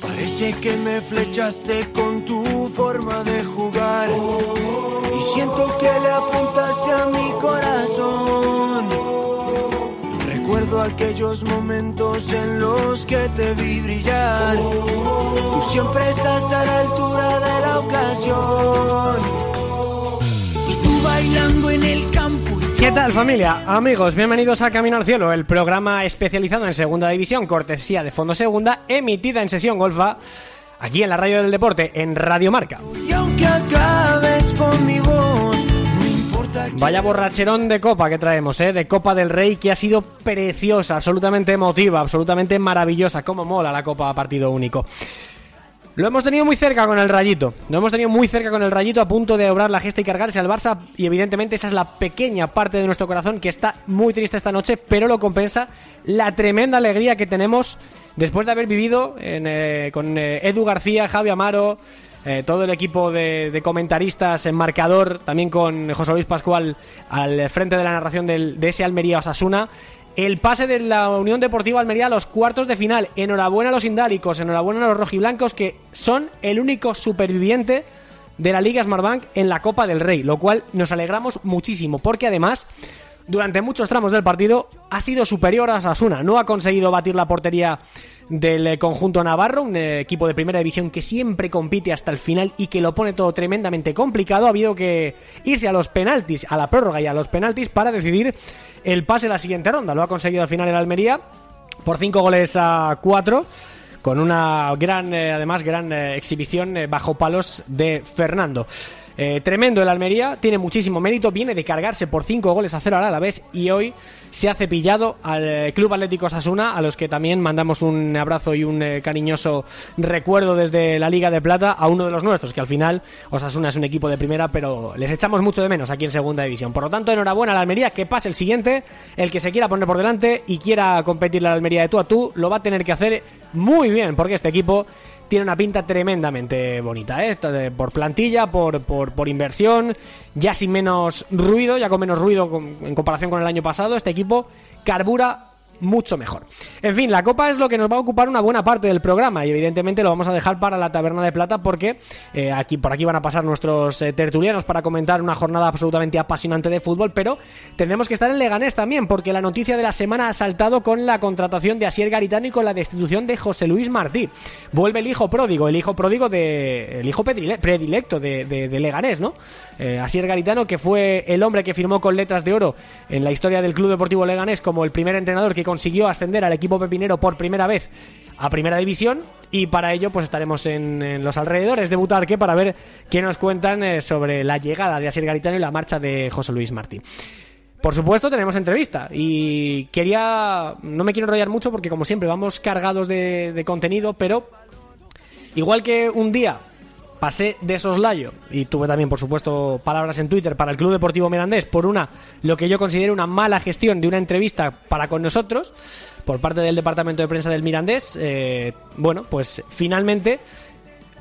Parece que me flechaste con tu forma de jugar. Y siento que le apuntaste a mi corazón. Recuerdo aquellos momentos en los que te vi brillar. Tú siempre estás a la altura de la ocasión. Y tú bailando en el campo. ¿Qué tal familia? Amigos, bienvenidos a Camino al Cielo, el programa especializado en Segunda División, cortesía de Fondo Segunda, emitida en sesión golfa, aquí en la radio del deporte, en Radio Marca. Y aunque acabes con mi voz, no importa que Vaya borracherón de copa que traemos, ¿eh? De Copa del Rey, que ha sido preciosa, absolutamente emotiva, absolutamente maravillosa. Cómo mola la Copa a partido único. Lo hemos tenido muy cerca con el Rayito. Lo hemos tenido muy cerca con el Rayito a punto de obrar la gesta y cargarse al Barça. Y evidentemente esa es la pequeña parte de nuestro corazón que está muy triste esta noche, pero lo compensa la tremenda alegría que tenemos después de haber vivido en, eh, con eh, Edu García, Javi Amaro, eh, todo el equipo de, de comentaristas en marcador, también con José Luis Pascual al frente de la narración del- de ese Almería Osasuna. El pase de la Unión Deportiva Almería a los cuartos de final. Enhorabuena a los indálicos, enhorabuena a los rojiblancos que son el único superviviente de la Liga Smartbank en la Copa del Rey, lo cual nos alegramos muchísimo porque además durante muchos tramos del partido ha sido superior a Sasuna. No ha conseguido batir la portería del eh, conjunto navarro, un eh, equipo de primera división que siempre compite hasta el final y que lo pone todo tremendamente complicado. Ha habido que irse a los penaltis, a la prórroga y a los penaltis para decidir el pase a la siguiente ronda. Lo ha conseguido al final el Almería por 5 goles a 4 con una gran, eh, además, gran eh, exhibición eh, bajo palos de Fernando. Tremendo el Almería, tiene muchísimo mérito, viene de cargarse por 5 goles a 0 al Alavés y hoy se ha cepillado al eh, Club Atlético Sasuna, a los que también mandamos un abrazo y un eh, cariñoso recuerdo desde la Liga de Plata a uno de los nuestros, que al final Osasuna es un equipo de primera, pero les echamos mucho de menos aquí en Segunda División. Por lo tanto, enhorabuena a la Almería, que pase el siguiente, el que se quiera poner por delante y quiera competir la Almería de tú a tú, lo va a tener que hacer muy bien, porque este equipo tiene una pinta tremendamente bonita, ¿eh? Por plantilla, por, por, por inversión, ya sin menos ruido, ya con menos ruido en comparación con el año pasado, este equipo carbura mucho mejor. En fin, la copa es lo que nos va a ocupar una buena parte del programa y evidentemente lo vamos a dejar para la taberna de plata porque eh, aquí por aquí van a pasar nuestros eh, tertulianos para comentar una jornada absolutamente apasionante de fútbol, pero tendremos que estar en Leganés también porque la noticia de la semana ha saltado con la contratación de Asier Garitano y con la destitución de José Luis Martí. Vuelve el hijo pródigo, el hijo pródigo de el hijo predile- predilecto de Leganés, ¿no? Eh, Asier Garitano que fue el hombre que firmó con letras de oro en la historia del Club Deportivo Leganés como el primer entrenador que consiguió ascender al equipo pepinero por primera vez a primera división y para ello pues estaremos en, los alrededores de Butarque para ver qué nos cuentan eh, sobre la llegada de Asier Garitano y la marcha de José Luis Martí. Por supuesto tenemos entrevista y quería, no me quiero enrollar mucho porque como siempre vamos cargados de contenido, pero igual que un día pasé de soslayo y tuve también por supuesto palabras en Twitter para el Club Deportivo Mirandés por una lo que yo considero una mala gestión de una entrevista para con nosotros por parte del departamento de prensa del Mirandés eh, bueno pues finalmente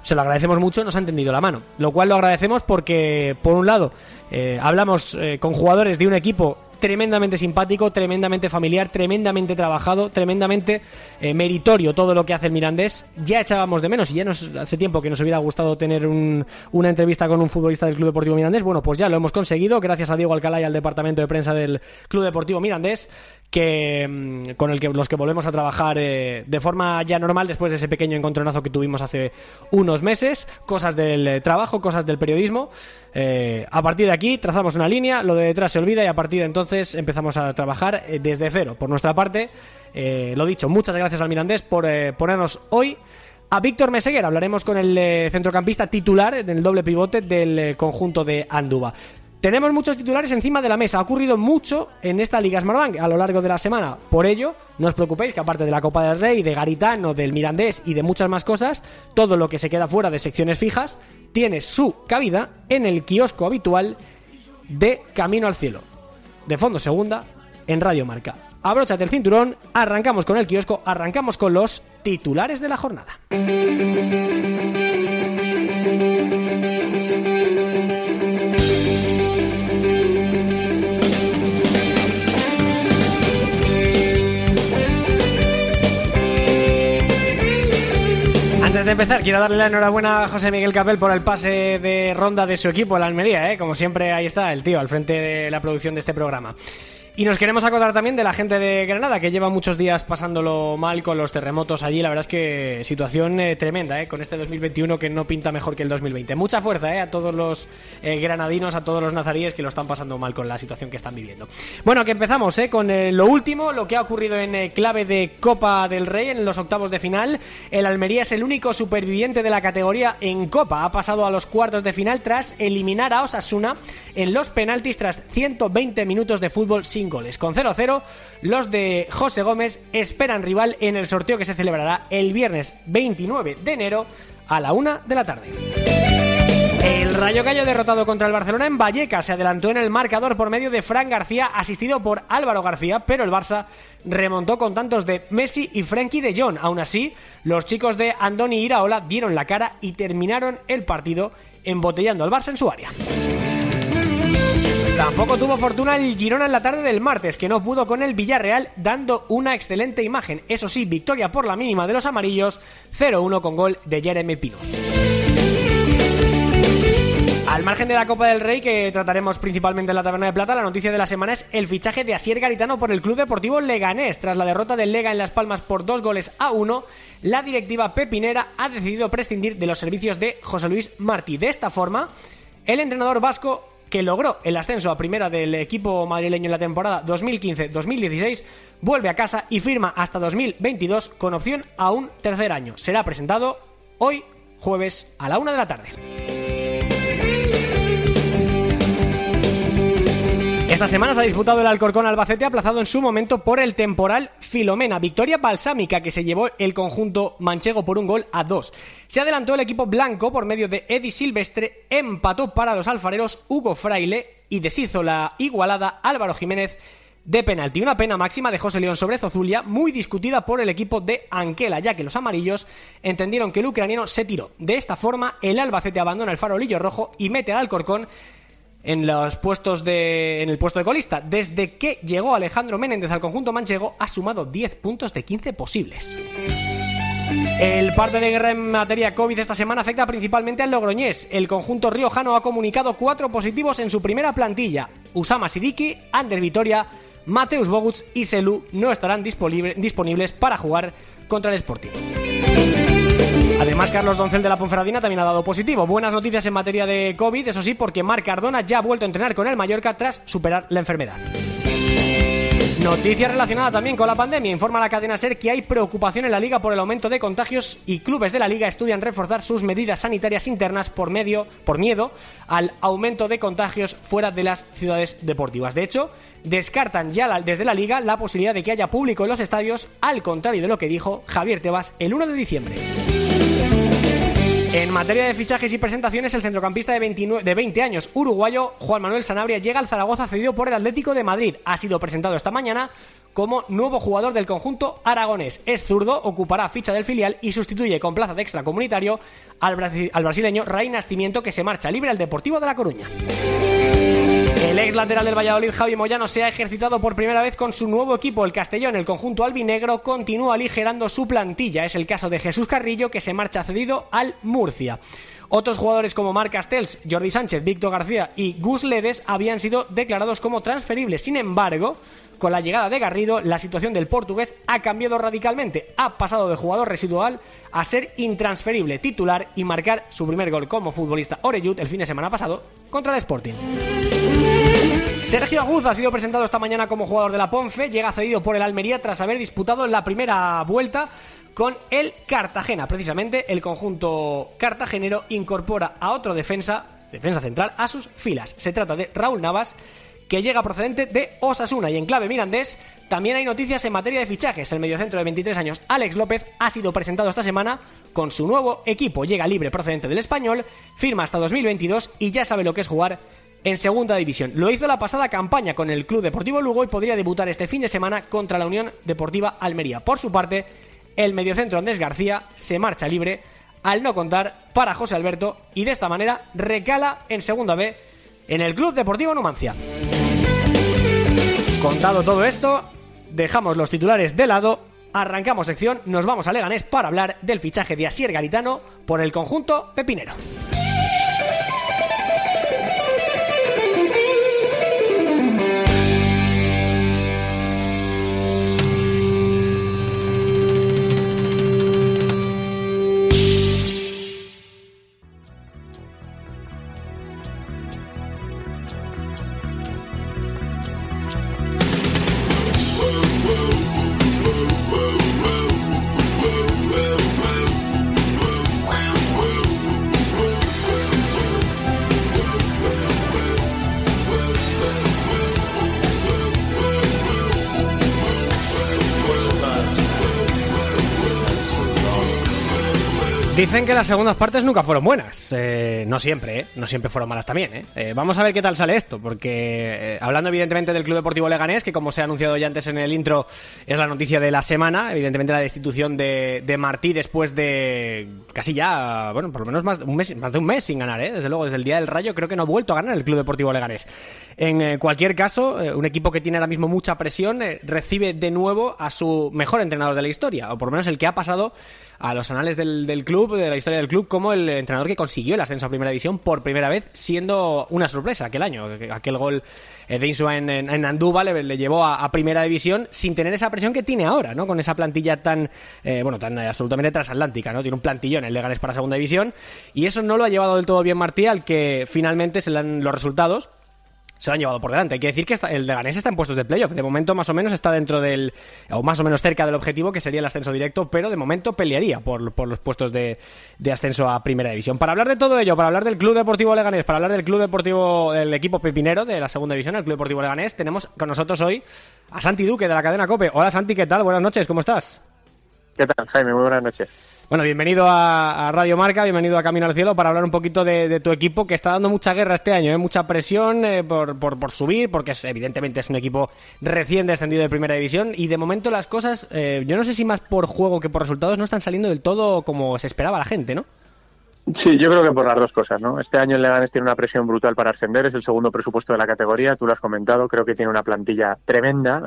se lo agradecemos mucho, nos ha entendido la mano. Lo cual lo agradecemos porque, por un lado, eh, hablamos eh, con jugadores de un equipo tremendamente simpático, tremendamente familiar, tremendamente trabajado, tremendamente eh, meritorio todo lo que hace el Mirandés. Ya echábamos de menos y ya hace tiempo que nos hubiera gustado tener un- una entrevista con un futbolista del Club Deportivo Mirandés. Bueno, pues ya lo hemos conseguido gracias a Diego Alcalá y al departamento de prensa del Club Deportivo Mirandés, que mm, con el que los que volvemos a trabajar eh, de forma ya normal después de ese pequeño encontronazo que tuvimos hace unos meses, cosas del eh, trabajo, cosas del periodismo. Eh, a partir de aquí trazamos una línea, lo de detrás se olvida y a partir de entonces empezamos a trabajar desde cero. Por nuestra parte, lo dicho, muchas gracias al Mirandés por ponernos hoy a Víctor Meseguer. Hablaremos con el centrocampista titular en el doble pivote del conjunto de Andúba. Tenemos muchos titulares encima de la mesa. Ha ocurrido mucho en esta Liga Smartbank a lo largo de la semana. Por ello, no os preocupéis que aparte de la Copa del Rey, de Garitano, del Mirandés y de muchas más cosas, todo lo que se queda fuera de secciones fijas tiene su cabida en el kiosco habitual de Camino al Cielo. De fondo segunda en Radio Marca. Abróchate el cinturón, arrancamos con el kiosco, arrancamos con los titulares de la jornada. De empezar, quiero darle la enhorabuena a José Miguel Capel por el pase de ronda de su equipo, el Almería, ¿eh? Como siempre, ahí está el tío al frente de la producción de este programa. Y nos queremos acordar también de la gente de Granada, que lleva muchos días pasándolo mal con los terremotos allí. La verdad es que situación eh, tremenda, eh, con este 2021 que no pinta mejor que el 2020. Mucha fuerza eh, a todos los eh, granadinos, a todos los nazaríes que lo están pasando mal con la situación que están viviendo. Bueno, que empezamos con lo último, lo que ha ocurrido en clave de Copa del Rey en los octavos de final. El Almería es el único superviviente de la categoría en Copa. Ha pasado a los cuartos de final tras eliminar a Osasuna en los penaltis tras 120 minutos de fútbol sin goles. Con 0-0, los de José Gómez esperan rival en el sorteo que se celebrará el viernes 29 de enero a la una de la tarde. El Rayo Gallo derrotado contra el Barcelona en Vallecas se adelantó en el marcador por medio de Fran García, asistido por Álvaro García, pero el Barça remontó con tantos de Messi y Frenkie de Jong. Aún así, los chicos de Andoni Iraola dieron la cara y terminaron el partido embotellando al Barça en su área. Tampoco tuvo fortuna el Girona en la tarde del martes, que no pudo con el Villarreal, dando una excelente imagen. Eso sí, victoria por la mínima de los amarillos, 0-1 con gol de Jeremy Pino. Al margen de la Copa del Rey, que trataremos principalmente en la Taberna de Plata, la noticia de la semana es el fichaje de Asier Garitano por el Club Deportivo Leganés. Tras la derrota del Lega en Las Palmas por dos goles a uno, la directiva pepinera ha decidido prescindir de los servicios de José Luis Martí. De esta forma, el entrenador vasco que logró el ascenso a primera del equipo madrileño en la temporada 2015-2016, vuelve a casa y firma hasta 2022 con opción a un tercer año. Será presentado hoy, jueves, a la una de la tarde. Esta semana se ha disputado el Alcorcón Albacete aplazado en su momento por el temporal Filomena. Victoria balsámica que se llevó el conjunto manchego por un gol a dos. Se adelantó el equipo blanco por medio de Eddie Silvestre, empató para los alfareros Hugo Fraile y deshizo la igualada Álvaro Jiménez de penalti. Una pena máxima de José León sobre Zozulia, muy discutida por el equipo de Anquela, ya que los amarillos entendieron que el ucraniano se tiró. De esta forma, el Albacete abandona el farolillo rojo y mete al Alcorcón en los puestos de en el puesto de colista. Desde que llegó Alejandro Menéndez al conjunto manchego ha sumado 10 puntos de 15 posibles. El parte de guerra en materia COVID esta semana afecta principalmente al Logroñés. El conjunto riojano ha comunicado cuatro positivos en su primera plantilla. Usama Sidiki, Ander Vitoria, Mateus Boguts y Selu no estarán disponibles para jugar contra el Sporting. Además, Carlos Doncel de la Ponferradina también ha dado positivo. Buenas noticias en materia de COVID, eso sí, porque Marc Cardona ya ha vuelto a entrenar con el Mallorca tras superar la enfermedad. Noticia relacionada también con la pandemia. Informa la cadena SER que hay preocupación en la liga por el aumento de contagios y clubes de la liga estudian reforzar sus medidas sanitarias internas por medio, por miedo al aumento de contagios fuera de las ciudades deportivas. De hecho, descartan ya desde la liga la posibilidad de que haya público en los estadios, al contrario de lo que dijo Javier Tebas el 1 de diciembre. En materia de fichajes y presentaciones, el centrocampista de, 29, de 20 años uruguayo Juan Manuel Sanabria llega al Zaragoza cedido por el Atlético de Madrid. Ha sido presentado esta mañana como nuevo jugador del conjunto aragonés. Es zurdo, ocupará ficha del filial y sustituye con plaza de extracomunitario al brasileño Ray Nastimiento que se marcha libre al Deportivo de La Coruña. El ex lateral del Valladolid, Javi Moyano, se ha ejercitado por primera vez con su nuevo equipo, el Castellón. El conjunto albinegro continúa aligerando su plantilla. Es el caso de Jesús Carrillo, que se marcha cedido al Murcia. Otros jugadores como Marc Castells, Jordi Sánchez, Víctor García y Gus Ledes habían sido declarados como transferibles. Sin embargo, con la llegada de Garrido, la situación del portugués ha cambiado radicalmente. Ha pasado de jugador residual a ser intransferible, titular y marcar su primer gol como futbolista Oreyut el fin de semana pasado contra el Sporting. Sergio Aguz ha sido presentado esta mañana como jugador de la Ponce, llega cedido por el Almería tras haber disputado la primera vuelta con el Cartagena. Precisamente el conjunto cartagenero incorpora a otro defensa, defensa central, a sus filas. Se trata de Raúl Navas, que llega procedente de Osasuna. Y en clave mirandés también hay noticias en materia de fichajes. El mediocentro de 23 años, Alex López, ha sido presentado esta semana con su nuevo equipo. Llega libre procedente del español, firma hasta 2022 y ya sabe lo que es jugar en segunda división. Lo hizo la pasada campaña con el Club Deportivo Lugo y podría debutar este fin de semana contra la Unión Deportiva Almería. Por su parte, el mediocentro Andrés García se marcha libre al no contar para José Alberto y de esta manera recala en segunda B en el Club Deportivo Numancia. Contado todo esto, dejamos los titulares de lado Arrancamos sección, nos vamos a Leganés para hablar del fichaje de Asier Garitano por el conjunto pepinero. Que las segundas partes nunca fueron buenas. Eh, no siempre, ¿eh? No siempre fueron malas también, ¿eh? eh vamos a ver qué tal sale esto, porque hablando evidentemente del Club Deportivo Leganés, que como se ha anunciado ya antes en el intro, es la noticia de la semana, evidentemente la destitución de, de Martí después de casi ya, bueno, por lo menos más, un mes, más de un mes sin ganar, ¿eh? Desde luego, desde el Día del Rayo creo que no ha vuelto a ganar el Club Deportivo Leganés. En cualquier caso, un equipo que tiene ahora mismo mucha presión recibe de nuevo a su mejor entrenador de la historia, o por lo menos el que ha pasado a los anales del, club, de la historia del club, como el entrenador que consiguió el ascenso a Primera División por primera vez, siendo una sorpresa aquel año. Aquel gol de Insua en, en, le, llevó a, Primera División sin tener esa presión que tiene ahora, ¿no? Con esa plantilla tan, eh, bueno, tan absolutamente transatlántica, ¿no? Tiene un plantillón el Leganés para Segunda División y eso no lo ha llevado del todo bien Martí, al que finalmente se le dan los resultados se lo han llevado por delante. Hay que decir que el Leganés está en puestos de playoff. De momento, más o menos, está dentro del. o más o menos cerca del objetivo, que sería el ascenso directo, pero de momento pelearía por, los puestos de, ascenso a Primera División. Para hablar de todo ello, para hablar del Club Deportivo Leganés, para hablar del Club Deportivo, del equipo pepinero de la Segunda División, el Club Deportivo Leganés, tenemos con nosotros hoy a Santi Duque de la cadena Cope. Hola Santi, ¿qué tal? Buenas noches, ¿cómo estás? ¿Qué tal, Jaime? Muy buenas noches. Bueno, bienvenido a, Radio Marca, bienvenido a Camino al Cielo para hablar un poquito de, tu equipo que está dando mucha guerra este año, ¿eh? mucha presión eh, por, por, subir, porque es, evidentemente es un equipo recién descendido de Primera División y de momento las cosas, eh, yo no sé si más por juego que por resultados, no están saliendo del todo como se esperaba la gente, ¿no? Sí, yo creo que por las dos cosas, ¿no? Este año el Leganés tiene una presión brutal para ascender, es el segundo presupuesto de la categoría, tú lo has comentado, creo que tiene una plantilla tremenda,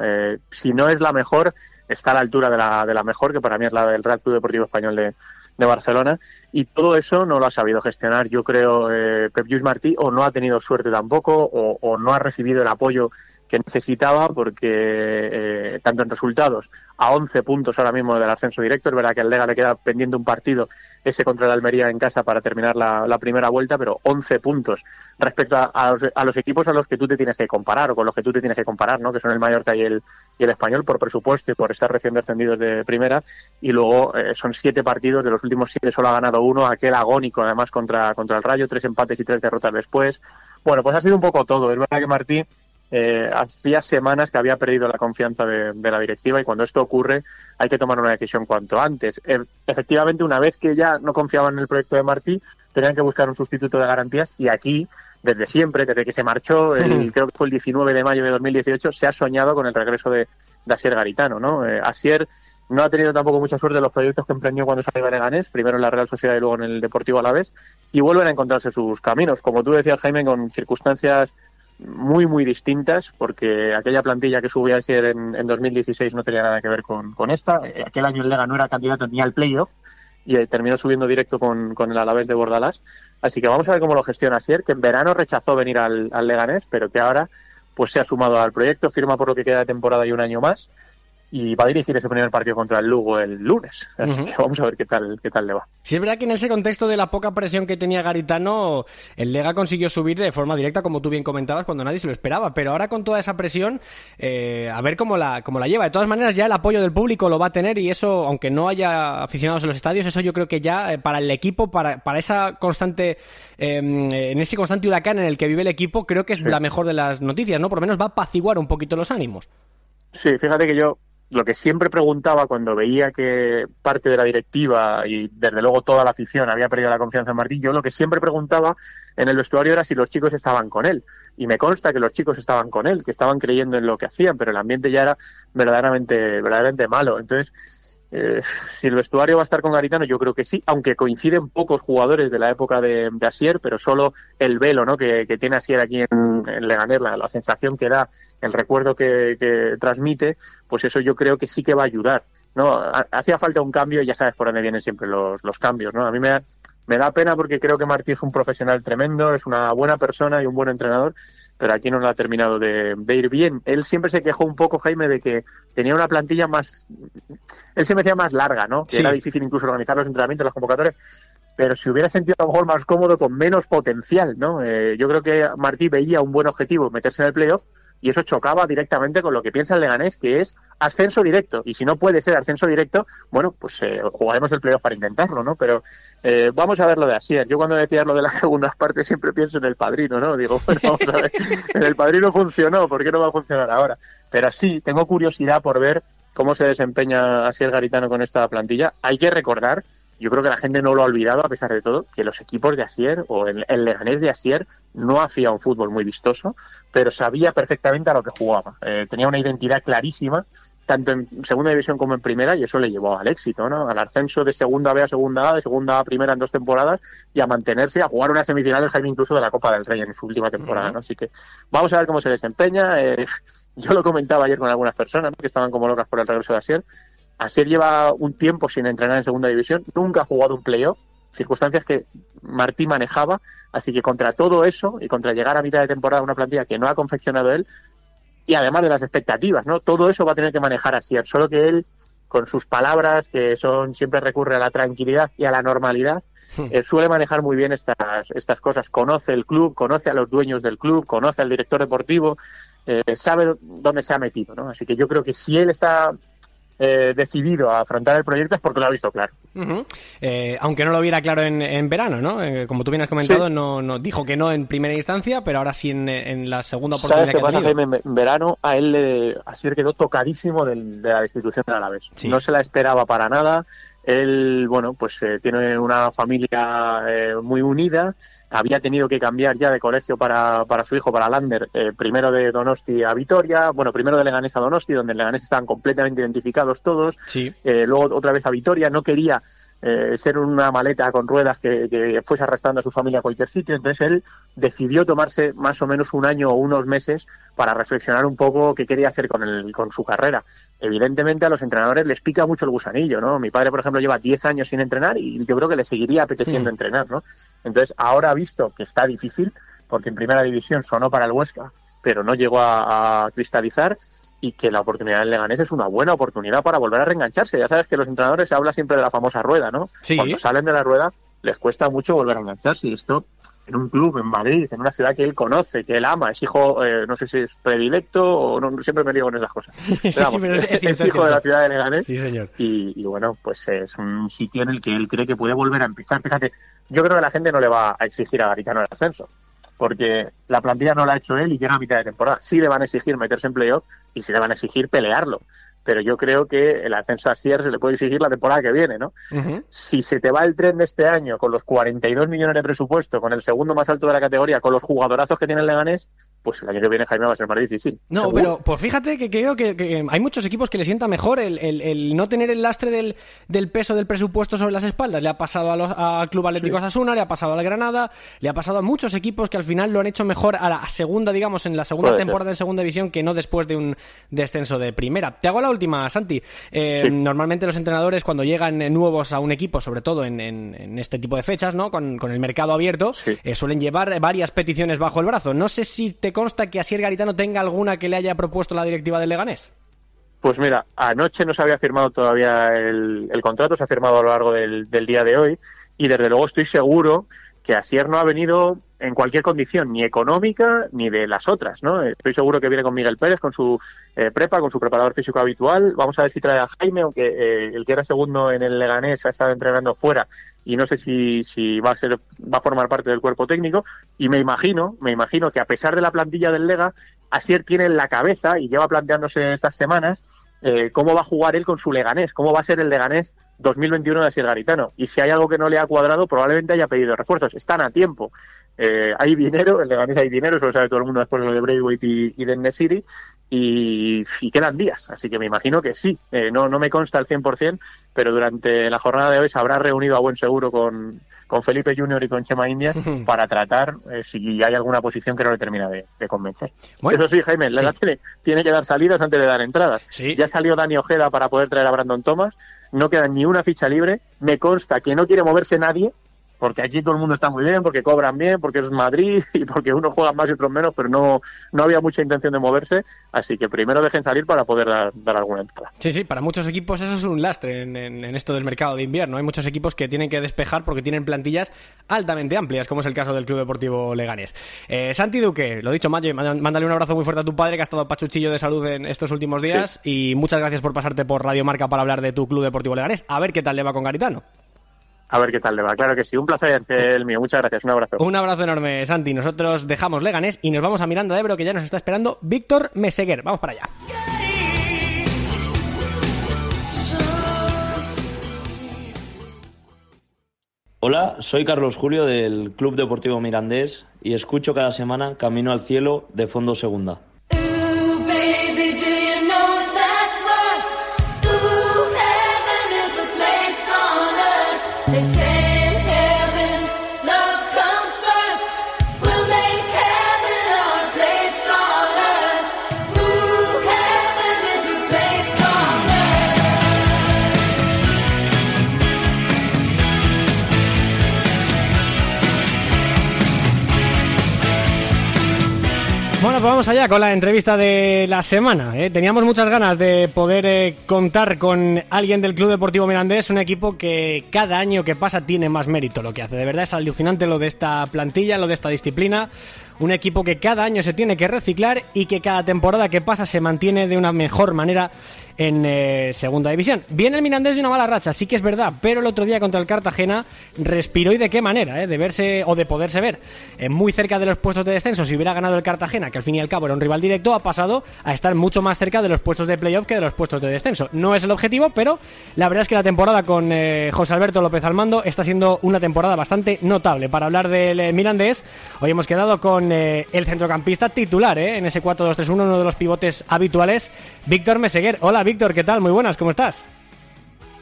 si no es la mejor, está a la altura de la, de la mejor, que para mí es la del Real Club Deportivo Español de, Barcelona. Y todo eso no lo ha sabido gestionar yo creo eh, Pep Lluís Martí o no ha tenido suerte tampoco o, no ha recibido el apoyo que necesitaba porque eh, tanto en resultados a 11 puntos ahora mismo del ascenso directo, es verdad que al Lega le queda pendiente un partido, ese contra el Almería en casa para terminar la, primera vuelta, pero 11 puntos respecto a, los, equipos a los que tú te tienes que comparar o con los que tú te tienes que comparar, ¿no? que son el Mallorca y el, y el Español por presupuesto y por estar recién descendidos de primera y luego eh, son siete partidos, de los últimos siete solo ha ganado uno, aquel agónico además contra, contra el Rayo, tres empates y tres derrotas después. Bueno, pues ha sido un poco todo, es verdad que Martí eh, hacía semanas que había perdido la confianza de, la directiva y cuando esto ocurre hay que tomar una decisión cuanto antes. E, efectivamente, una vez que ya no confiaban en el proyecto de Martí, tenían que buscar un sustituto de garantías y aquí, desde siempre, desde que se marchó, el, creo que fue el 19 de mayo de 2018, se ha soñado con el regreso de, Asier Garitano. ¿no? Eh, Asier no ha tenido tampoco mucha suerte en los proyectos que emprendió cuando salió de Leganés, primero en la Real Sociedad y luego en el Deportivo Alavés, y vuelven a encontrarse sus caminos. Como tú decías, Jaime, con circunstancias muy, muy distintas, porque aquella plantilla que subía a ser en, en 2016 no tenía nada que ver con, con, esta. Eh, aquel año el Lega no era candidato ni al playoff y eh, terminó subiendo directo con, con el Alavés de Bordalás. Así que vamos a ver cómo lo gestiona Sier, que en verano rechazó venir al, al Leganés, pero que ahora pues se ha sumado al proyecto, firma por lo que queda de temporada y un año más y va a dirigir ese primer partido contra el Lugo el lunes. Así que vamos a ver qué tal, qué tal le va. Sí, es verdad que en ese contexto de la poca presión que tenía Garitano, el Lega consiguió subir de forma directa, como tú bien comentabas, cuando nadie se lo esperaba. Pero ahora con toda esa presión, eh, a ver cómo la, cómo la lleva. De todas maneras, ya el apoyo del público lo va a tener y eso, aunque no haya aficionados en los estadios, eso yo creo que ya eh, para el equipo, para, para esa constante, em, en ese constante huracán en el que vive el equipo, creo que es la mejor de las noticias, ¿no? Por lo menos va a apaciguar un poquito los ánimos. Sí, fíjate que yo lo que siempre preguntaba cuando veía que parte de la directiva y desde luego toda la afición había perdido la confianza en Martín, yo lo que siempre preguntaba en el vestuario era si los chicos estaban con él. Y me consta que los chicos estaban con él, que estaban creyendo en lo que hacían, pero el ambiente ya era verdaderamente, verdaderamente malo. Entonces, eh, si el vestuario va a estar con Garitano, yo creo que sí, aunque coinciden pocos jugadores de la época de, Asier, pero solo el velo ¿no? que, tiene Asier aquí en, en Leganés, la, sensación que da, el recuerdo que, transmite, pues eso yo creo que sí que va a ayudar. no, hacía falta un cambio y ya sabes por dónde vienen siempre los, los cambios, ¿no? A mí me, me da pena porque creo que Martí es un profesional tremendo, es una buena persona y un buen entrenador, pero aquí no lo ha terminado de, ir bien. Él siempre se quejó un poco, Jaime, de que tenía una plantilla más, él se me decía más larga, ¿no? Que era difícil incluso organizar los entrenamientos, las convocatorias, pero si hubiera sentido a lo mejor más cómodo con menos potencial, ¿no? Eh, yo creo que Martí veía un buen objetivo, meterse en el playoff, y eso chocaba directamente con lo que piensa el Leganés, que es ascenso directo. Y si no puede ser ascenso directo, bueno, pues eh, jugaremos el playoff para intentarlo, ¿no? Pero eh, vamos a ver lo de Asier. Yo cuando decía lo de las segundas partes siempre pienso en el padrino, ¿no? Digo, bueno, vamos a ver, en el padrino funcionó, ¿por qué no va a funcionar ahora? Pero sí, tengo curiosidad por ver cómo se desempeña Asier Garitano con esta plantilla. Hay que recordar yo creo que la gente no lo ha olvidado, a pesar de todo, que los equipos de Asier o el, Leganés de Asier no hacía un fútbol muy vistoso, pero sabía perfectamente a lo que jugaba. Eh, tenía una identidad clarísima, tanto en segunda división como en primera, y eso le llevó al éxito, ¿no? Al ascenso de segunda B a segunda A, de segunda A primera en dos temporadas, y a mantenerse, a jugar una semifinal del Jaime incluso de la Copa del Rey en su última temporada, ¿no? Así que vamos a ver cómo se desempeña. Eh, yo lo comentaba ayer con algunas personas que estaban como locas por el regreso de Asier Asier lleva un tiempo sin entrenar en segunda división, nunca ha jugado un playoff, circunstancias que Martí manejaba, así que contra todo eso y contra llegar a mitad de temporada una plantilla que no ha confeccionado él, y además de las expectativas, ¿no? Todo eso va a tener que manejar Asier, solo que él, con sus palabras, que son siempre recurre a la tranquilidad y a la normalidad, hmm. eh, suele manejar muy bien estas, estas cosas. Conoce el club, conoce a los dueños del club, conoce al director deportivo, eh, sabe dónde se ha metido, ¿no? Así que yo creo que si él está eh, decidido a afrontar el proyecto es porque lo ha visto claro. Eh, aunque no lo viera claro en, verano, ¿no? Eh, como tú bien has comentado, no, dijo que no en primera instancia, pero ahora sí en, la segunda oportunidad que En, verano a él le, así quedó tocadísimo de la destitución de Alavés. No se la esperaba para nada. Él, bueno, pues tiene una familia muy unida había tenido que cambiar ya de colegio para, para su hijo, para Lander, eh, primero de Donosti a Vitoria, bueno, primero de Leganés a Donosti, donde en Leganés estaban completamente identificados todos, sí. Eh, luego otra vez a Vitoria, no quería eh, ser una maleta con ruedas que, fuese arrastrando a su familia a cualquier sitio. Entonces él decidió tomarse más o menos un año o unos meses para reflexionar un poco qué quería hacer con, el, con su carrera. Evidentemente a los entrenadores les pica mucho el gusanillo, ¿no? Mi padre, por ejemplo, lleva 10 años sin entrenar y yo creo que le seguiría apeteciendo entrenar, ¿no? Entonces ahora ha visto que está difícil, porque en primera división sonó para el Huesca, pero no llegó a cristalizar y que la oportunidad del Leganés es una buena oportunidad para volver a reengancharse. Ya sabes que los entrenadores se habla siempre de la famosa rueda, ¿no? Cuando salen de la rueda les cuesta mucho volver a engancharse y esto en un club en Madrid, en una ciudad que él conoce, que él ama, es hijo, eh, no sé si es predilecto o no, siempre me digo en esas cosas. es, hijo de la ciudad de Leganés. Sí, señor. Y, y, bueno, pues es un sitio en el que él cree que puede volver a empezar. Fíjate, yo creo que la gente no le va a exigir a Garitano el ascenso porque la plantilla no la ha hecho él y llega a mitad de temporada. Sí le van a exigir meterse en playoff y sí le van a exigir pelearlo. Pero yo creo que el ascenso a Sierra se le puede exigir la temporada que viene, ¿no? Si se te va el tren de este año con los 42 millones de presupuesto, con el segundo más alto de la categoría, con los jugadorazos que tiene el Leganés, pues el año que viene Jaime va a ser más difícil. No, pero pues fíjate que creo que, hay muchos equipos que le sienta mejor el, no tener el lastre del, peso del presupuesto sobre las espaldas. Le ha pasado al Club Atlético Asuna, le ha pasado al Granada, le ha pasado a muchos equipos que al final lo han hecho mejor a la segunda, digamos, en la segunda temporada de segunda división que no después de un descenso de primera. Te hago la última, Santi. Eh, normalmente los entrenadores cuando llegan nuevos a un equipo, sobre todo en, este tipo de fechas, ¿no? Con, el mercado abierto, eh, suelen llevar varias peticiones bajo el brazo. No sé si te consta que Asier Garitano tenga alguna que le haya propuesto la directiva del Leganés? Pues mira, anoche no se había firmado todavía el, contrato, se ha firmado a lo largo del, día de hoy y desde luego estoy seguro que Asier no ha venido en cualquier condición, ni económica ni de las otras, ¿no? Estoy seguro que viene con Miguel Pérez, con su eh, prepa, con su preparador físico habitual. Vamos a ver si trae a Jaime, aunque eh, el que era segundo en el Leganés ha estado entrenando fuera y no sé si, si va a ser va a formar parte del cuerpo técnico. Y me imagino, me imagino que a pesar de la plantilla del Lega, Asier tiene en la cabeza y lleva planteándose estas semanas eh, cómo va a jugar él con su Leganés, cómo va a ser el Leganés 2021 de Asier Garitano. Y si hay algo que no le ha cuadrado, probablemente haya pedido refuerzos. Están a tiempo. Eh, hay dinero, en Leganés hay dinero, eso lo sabe todo el mundo después de lo de Braithwaite y, y de City, y, y, quedan días, así que me imagino que sí, eh, no, no me consta al 100%, pero durante la jornada de hoy se habrá reunido a buen seguro con, con Felipe Junior y con Chema India para tratar eh, si hay alguna posición que no le termina de, de convencer. Bueno, Eso sí, Jaime, sí. la tiene, tiene que dar salidas antes de dar entradas. Sí. Ya salió Dani Ojeda para poder traer a Brandon Thomas, no queda ni una ficha libre, me consta que no quiere moverse nadie, porque aquí todo el mundo está muy bien, porque cobran bien, porque es Madrid y porque unos juegan más y otros menos, pero no, no había mucha intención de moverse, así que primero dejen salir para poder dar, dar alguna entrada. Sí, sí, para muchos equipos eso es un lastre en, en, en, esto del mercado de invierno. Hay muchos equipos que tienen que despejar porque tienen plantillas altamente amplias, como es el caso del Club Deportivo Leganés. Eh, Santi Duque, lo dicho, Mayo, mándale un abrazo muy fuerte a tu padre que ha estado pachuchillo de salud en estos últimos días sí. y muchas gracias por pasarte por Radio Marca para hablar de tu Club Deportivo Leganés. A ver qué tal le va con Garitano a ver qué tal le va. Claro que sí, un placer el mío. Muchas gracias, un abrazo. Un abrazo enorme, Santi. Nosotros dejamos Leganés y nos vamos a Miranda de Ebro, que ya nos está esperando Víctor Meseguer. Vamos para allá. Hola, soy Carlos Julio del Club Deportivo Mirandés y escucho cada semana Camino al Cielo de Fondo Segunda. Vamos allá con la entrevista de la semana. ¿eh? Teníamos muchas ganas de poder eh, contar con alguien del Club Deportivo Mirandés, un equipo que cada año que pasa tiene más mérito lo que hace. De verdad es alucinante lo de esta plantilla, lo de esta disciplina. Un equipo que cada año se tiene que reciclar y que cada temporada que pasa se mantiene de una mejor manera en eh, segunda división. Viene el Mirandés de una mala racha, sí que es verdad, pero el otro día contra el Cartagena respiró y de qué manera, eh, de verse o de poderse ver eh, muy cerca de los puestos de descenso. Si hubiera ganado el Cartagena, que al fin y al cabo era un rival directo, ha pasado a estar mucho más cerca de los puestos de playoff que de los puestos de descenso. No es el objetivo, pero la verdad es que la temporada con eh, José Alberto López al mando está siendo una temporada bastante notable. Para hablar del Mirandés, hoy hemos quedado con el centrocampista titular en ese 4-2-3-1, uno de los pivotes habituales, Víctor Meseguer. Hola Víctor, ¿qué tal? Muy buenas, ¿cómo estás?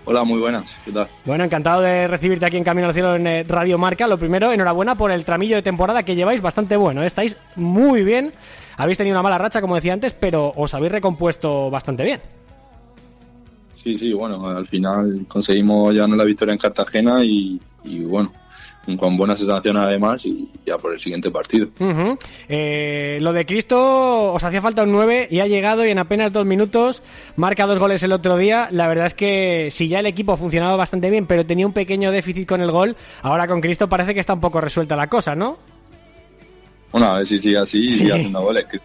Hola, muy buenas, ¿qué tal? Bueno, encantado de recibirte aquí en Camino al Cielo en eh, Radio Marca. Lo primero, enhorabuena por el tramillo de temporada que lleváis bastante bueno. ¿eh? Estáis muy bien. Habéis tenido una mala racha, como decía antes, pero os habéis recompuesto bastante bien. Sí, sí, bueno, al final conseguimos llevarnos la victoria en Cartagena y, y bueno, con buena sensación además y ya por el siguiente partido. Uh -huh. eh, lo de Cristo os hacía falta un 9 y ha llegado y en apenas dos minutos marca dos goles el otro día. La verdad es que si ya el equipo funcionaba bastante bien pero tenía un pequeño déficit con el gol, ahora con Cristo parece que está un poco resuelta la cosa, ¿no? Bueno, a ver si sigue así y sí. haciendo goles. Que,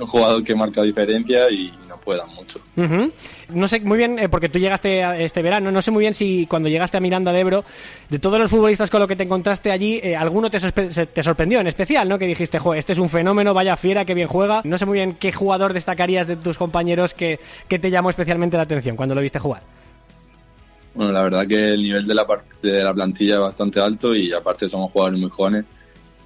un jugador que marca diferencia y no puede dar mucho. Uh -huh. No sé muy bien, eh, porque tú llegaste este verano, no sé muy bien si cuando llegaste a Miranda de Ebro, de todos los futbolistas con los que te encontraste allí, eh, alguno te, te, sorprendió en especial, ¿no? Que dijiste, jo, este es un fenómeno, vaya fiera, que bien juega. No sé muy bien qué jugador destacarías de tus compañeros que, que te llamó especialmente la atención cuando lo viste jugar. Bueno, la verdad que el nivel de la, parte de la plantilla es bastante alto y aparte somos jugadores muy jóvenes.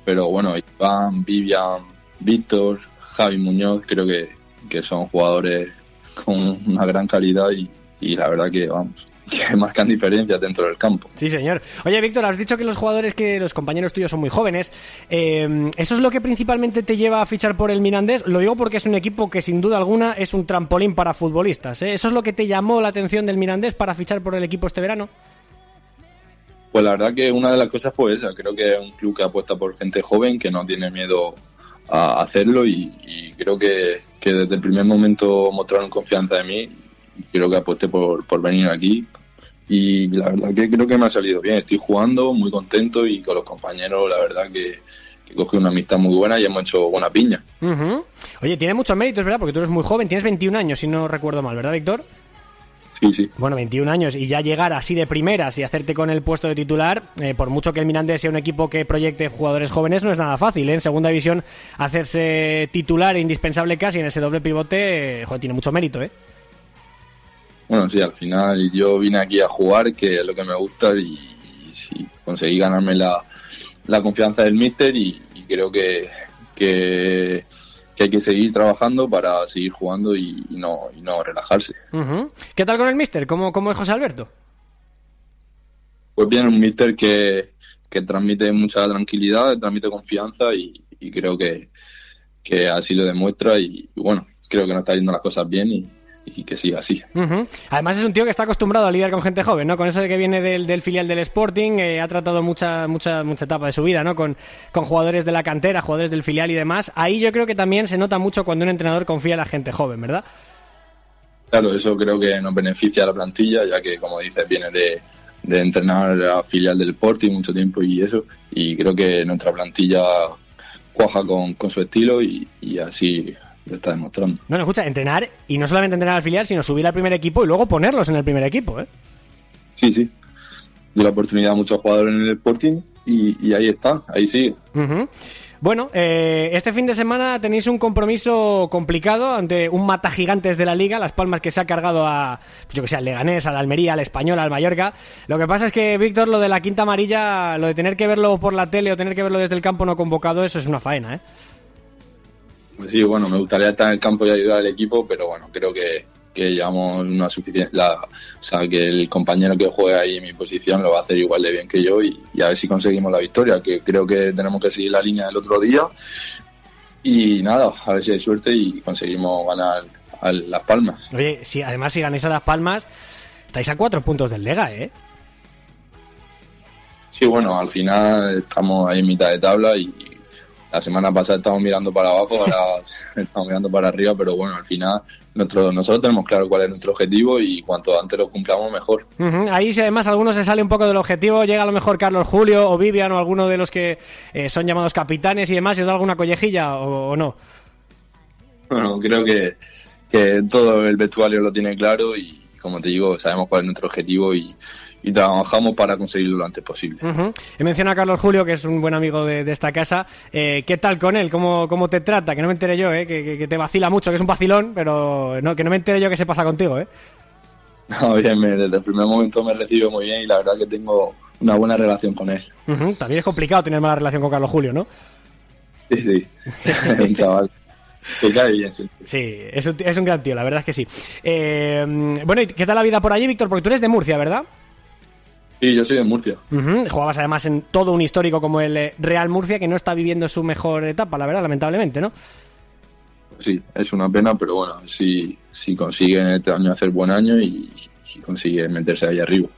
Pero bueno, Iván, Vivian, Víctor, Javi Muñoz, creo que, que son jugadores con una gran calidad y, y, la verdad que vamos que marcan diferencias dentro del campo. Sí, señor. Oye, Víctor, has dicho que los jugadores que los compañeros tuyos son muy jóvenes. Eh, ¿Eso es lo que principalmente te lleva a fichar por el Mirandés? Lo digo porque es un equipo que sin duda alguna es un trampolín para futbolistas. ¿eh? ¿Eso es lo que te llamó la atención del Mirandés para fichar por el equipo este verano? Pues la verdad que una de las cosas fue esa. Creo que es un club que apuesta por gente joven, que no tiene miedo a hacerlo y, creo que, que, desde el primer momento mostraron confianza en mí y creo que aposté por, por venir aquí y la verdad que creo que me ha salido bien. Estoy jugando muy contento y con los compañeros la verdad que, que cogí una amistad muy buena y hemos hecho buena piña. Oye, tiene muchos méritos, ¿verdad? Porque tú eres muy joven, tienes 21 años si no recuerdo mal, ¿verdad, Víctor? Sí, sí. Bueno, 21 años y ya llegar así de primeras y hacerte con el puesto de titular, eh, por mucho que el Mirandés sea un equipo que proyecte jugadores jóvenes, no es nada fácil. ¿eh? En segunda división, hacerse titular e indispensable casi en ese doble pivote, eh, joder, tiene mucho mérito, ¿eh? Bueno, sí, al final yo vine aquí a jugar, que es lo que me gusta, y, y sí, conseguí ganarme la, la confianza del míster y, creo que, que, hay que seguir trabajando para seguir jugando y, no, y no relajarse. ¿Qué tal con el míster? ¿Cómo, ¿Cómo es José Alberto? Pues bien, un míster que, que transmite mucha tranquilidad, transmite confianza y, creo que, que, así lo demuestra y, bueno, creo que nos está yendo las cosas bien y, que siga así. Además es un tío que está acostumbrado a lidiar con gente joven, ¿no? Con eso de que viene del, del filial del Sporting, eh, ha tratado mucha, mucha, mucha etapa de su vida, ¿no? Con, con jugadores de la cantera, jugadores del filial y demás. Ahí yo creo que también se nota mucho cuando un entrenador confía en la gente joven, ¿verdad? Claro, eso creo que nos beneficia a la plantilla, ya que, como dices, viene de, de entrenar a filial del Sporting mucho tiempo y eso. Y creo que nuestra plantilla cuaja con, con su estilo y, y así lo está demostrando. No, no, escucha, entrenar y no solamente entrenar al filial, sino subir al primer equipo y luego ponerlos en el primer equipo, ¿eh? Sí, sí. Dio la oportunidad a muchos jugadores en el Sporting y, y ahí está, ahí sí. Bueno, eh, este fin de semana tenéis un compromiso complicado ante un mata gigantes de la liga, Las Palmas que se ha cargado a, pues yo que sé, al Leganés, al Almería, al Español, al Mallorca. Lo que pasa es que, Víctor, lo de la quinta amarilla, lo de tener que verlo por la tele o tener que verlo desde el campo no convocado, eso es una faena, ¿eh? Pues sí, bueno, me gustaría estar en el campo y ayudar al equipo, pero bueno, creo que que llevamos una suficiencia, o sea, que el compañero que juega ahí en mi posición lo va a hacer igual de bien que yo y, a ver si conseguimos la victoria, que creo que tenemos que seguir la línea del otro día y nada, a ver si hay suerte y conseguimos ganar a Las Palmas. Oye, si además si ganáis a Las Palmas, estáis a cuatro puntos del Lega, ¿eh? Sí, bueno, al final estamos ahí en mitad de tabla y la semana pasada estábamos mirando para abajo, ahora estamos mirando para arriba, pero bueno, al final nuestro, nosotros tenemos claro cuál es nuestro objetivo y cuanto antes lo cumplamos mejor. Ahí si además alguno se sale un poco del objetivo, llega a lo mejor Carlos Julio o Vivian o alguno de los que eh, son llamados capitanes y demás, ¿y os da alguna collejilla o, no? Bueno, creo que, que todo el vestuario lo tiene claro y como te digo, sabemos cuál es nuestro objetivo y, y trabajamos para conseguirlo lo antes posible. He mencionado a Carlos Julio, que es un buen amigo de, esta casa. Eh, ¿Qué tal con él? ¿Cómo, ¿Cómo, te trata? Que no me entere yo, ¿eh? que, te vacila mucho, que es un vacilón, pero no, que no me entere yo qué se pasa contigo. ¿eh? No, bien, desde el primer momento me recibe muy bien y la verdad que tengo una buena relación con él. También es complicado tener mala relación con Carlos Julio, ¿no? Sí, sí, un chaval. Que cae bien, sí. Sí, es un, es un gran tío, la verdad es que sí. Eh, bueno, ¿y qué tal la vida por allí, Víctor? Porque tú eres de Murcia, ¿verdad? Sí, yo soy de Murcia. Jugabas además en todo un histórico como el eh, Real Murcia, que no está viviendo su mejor etapa, la verdad, lamentablemente, ¿no? Sí, es una pena, pero bueno, si, si consigue este año hacer buen año y, consigue meterse ahí arriba.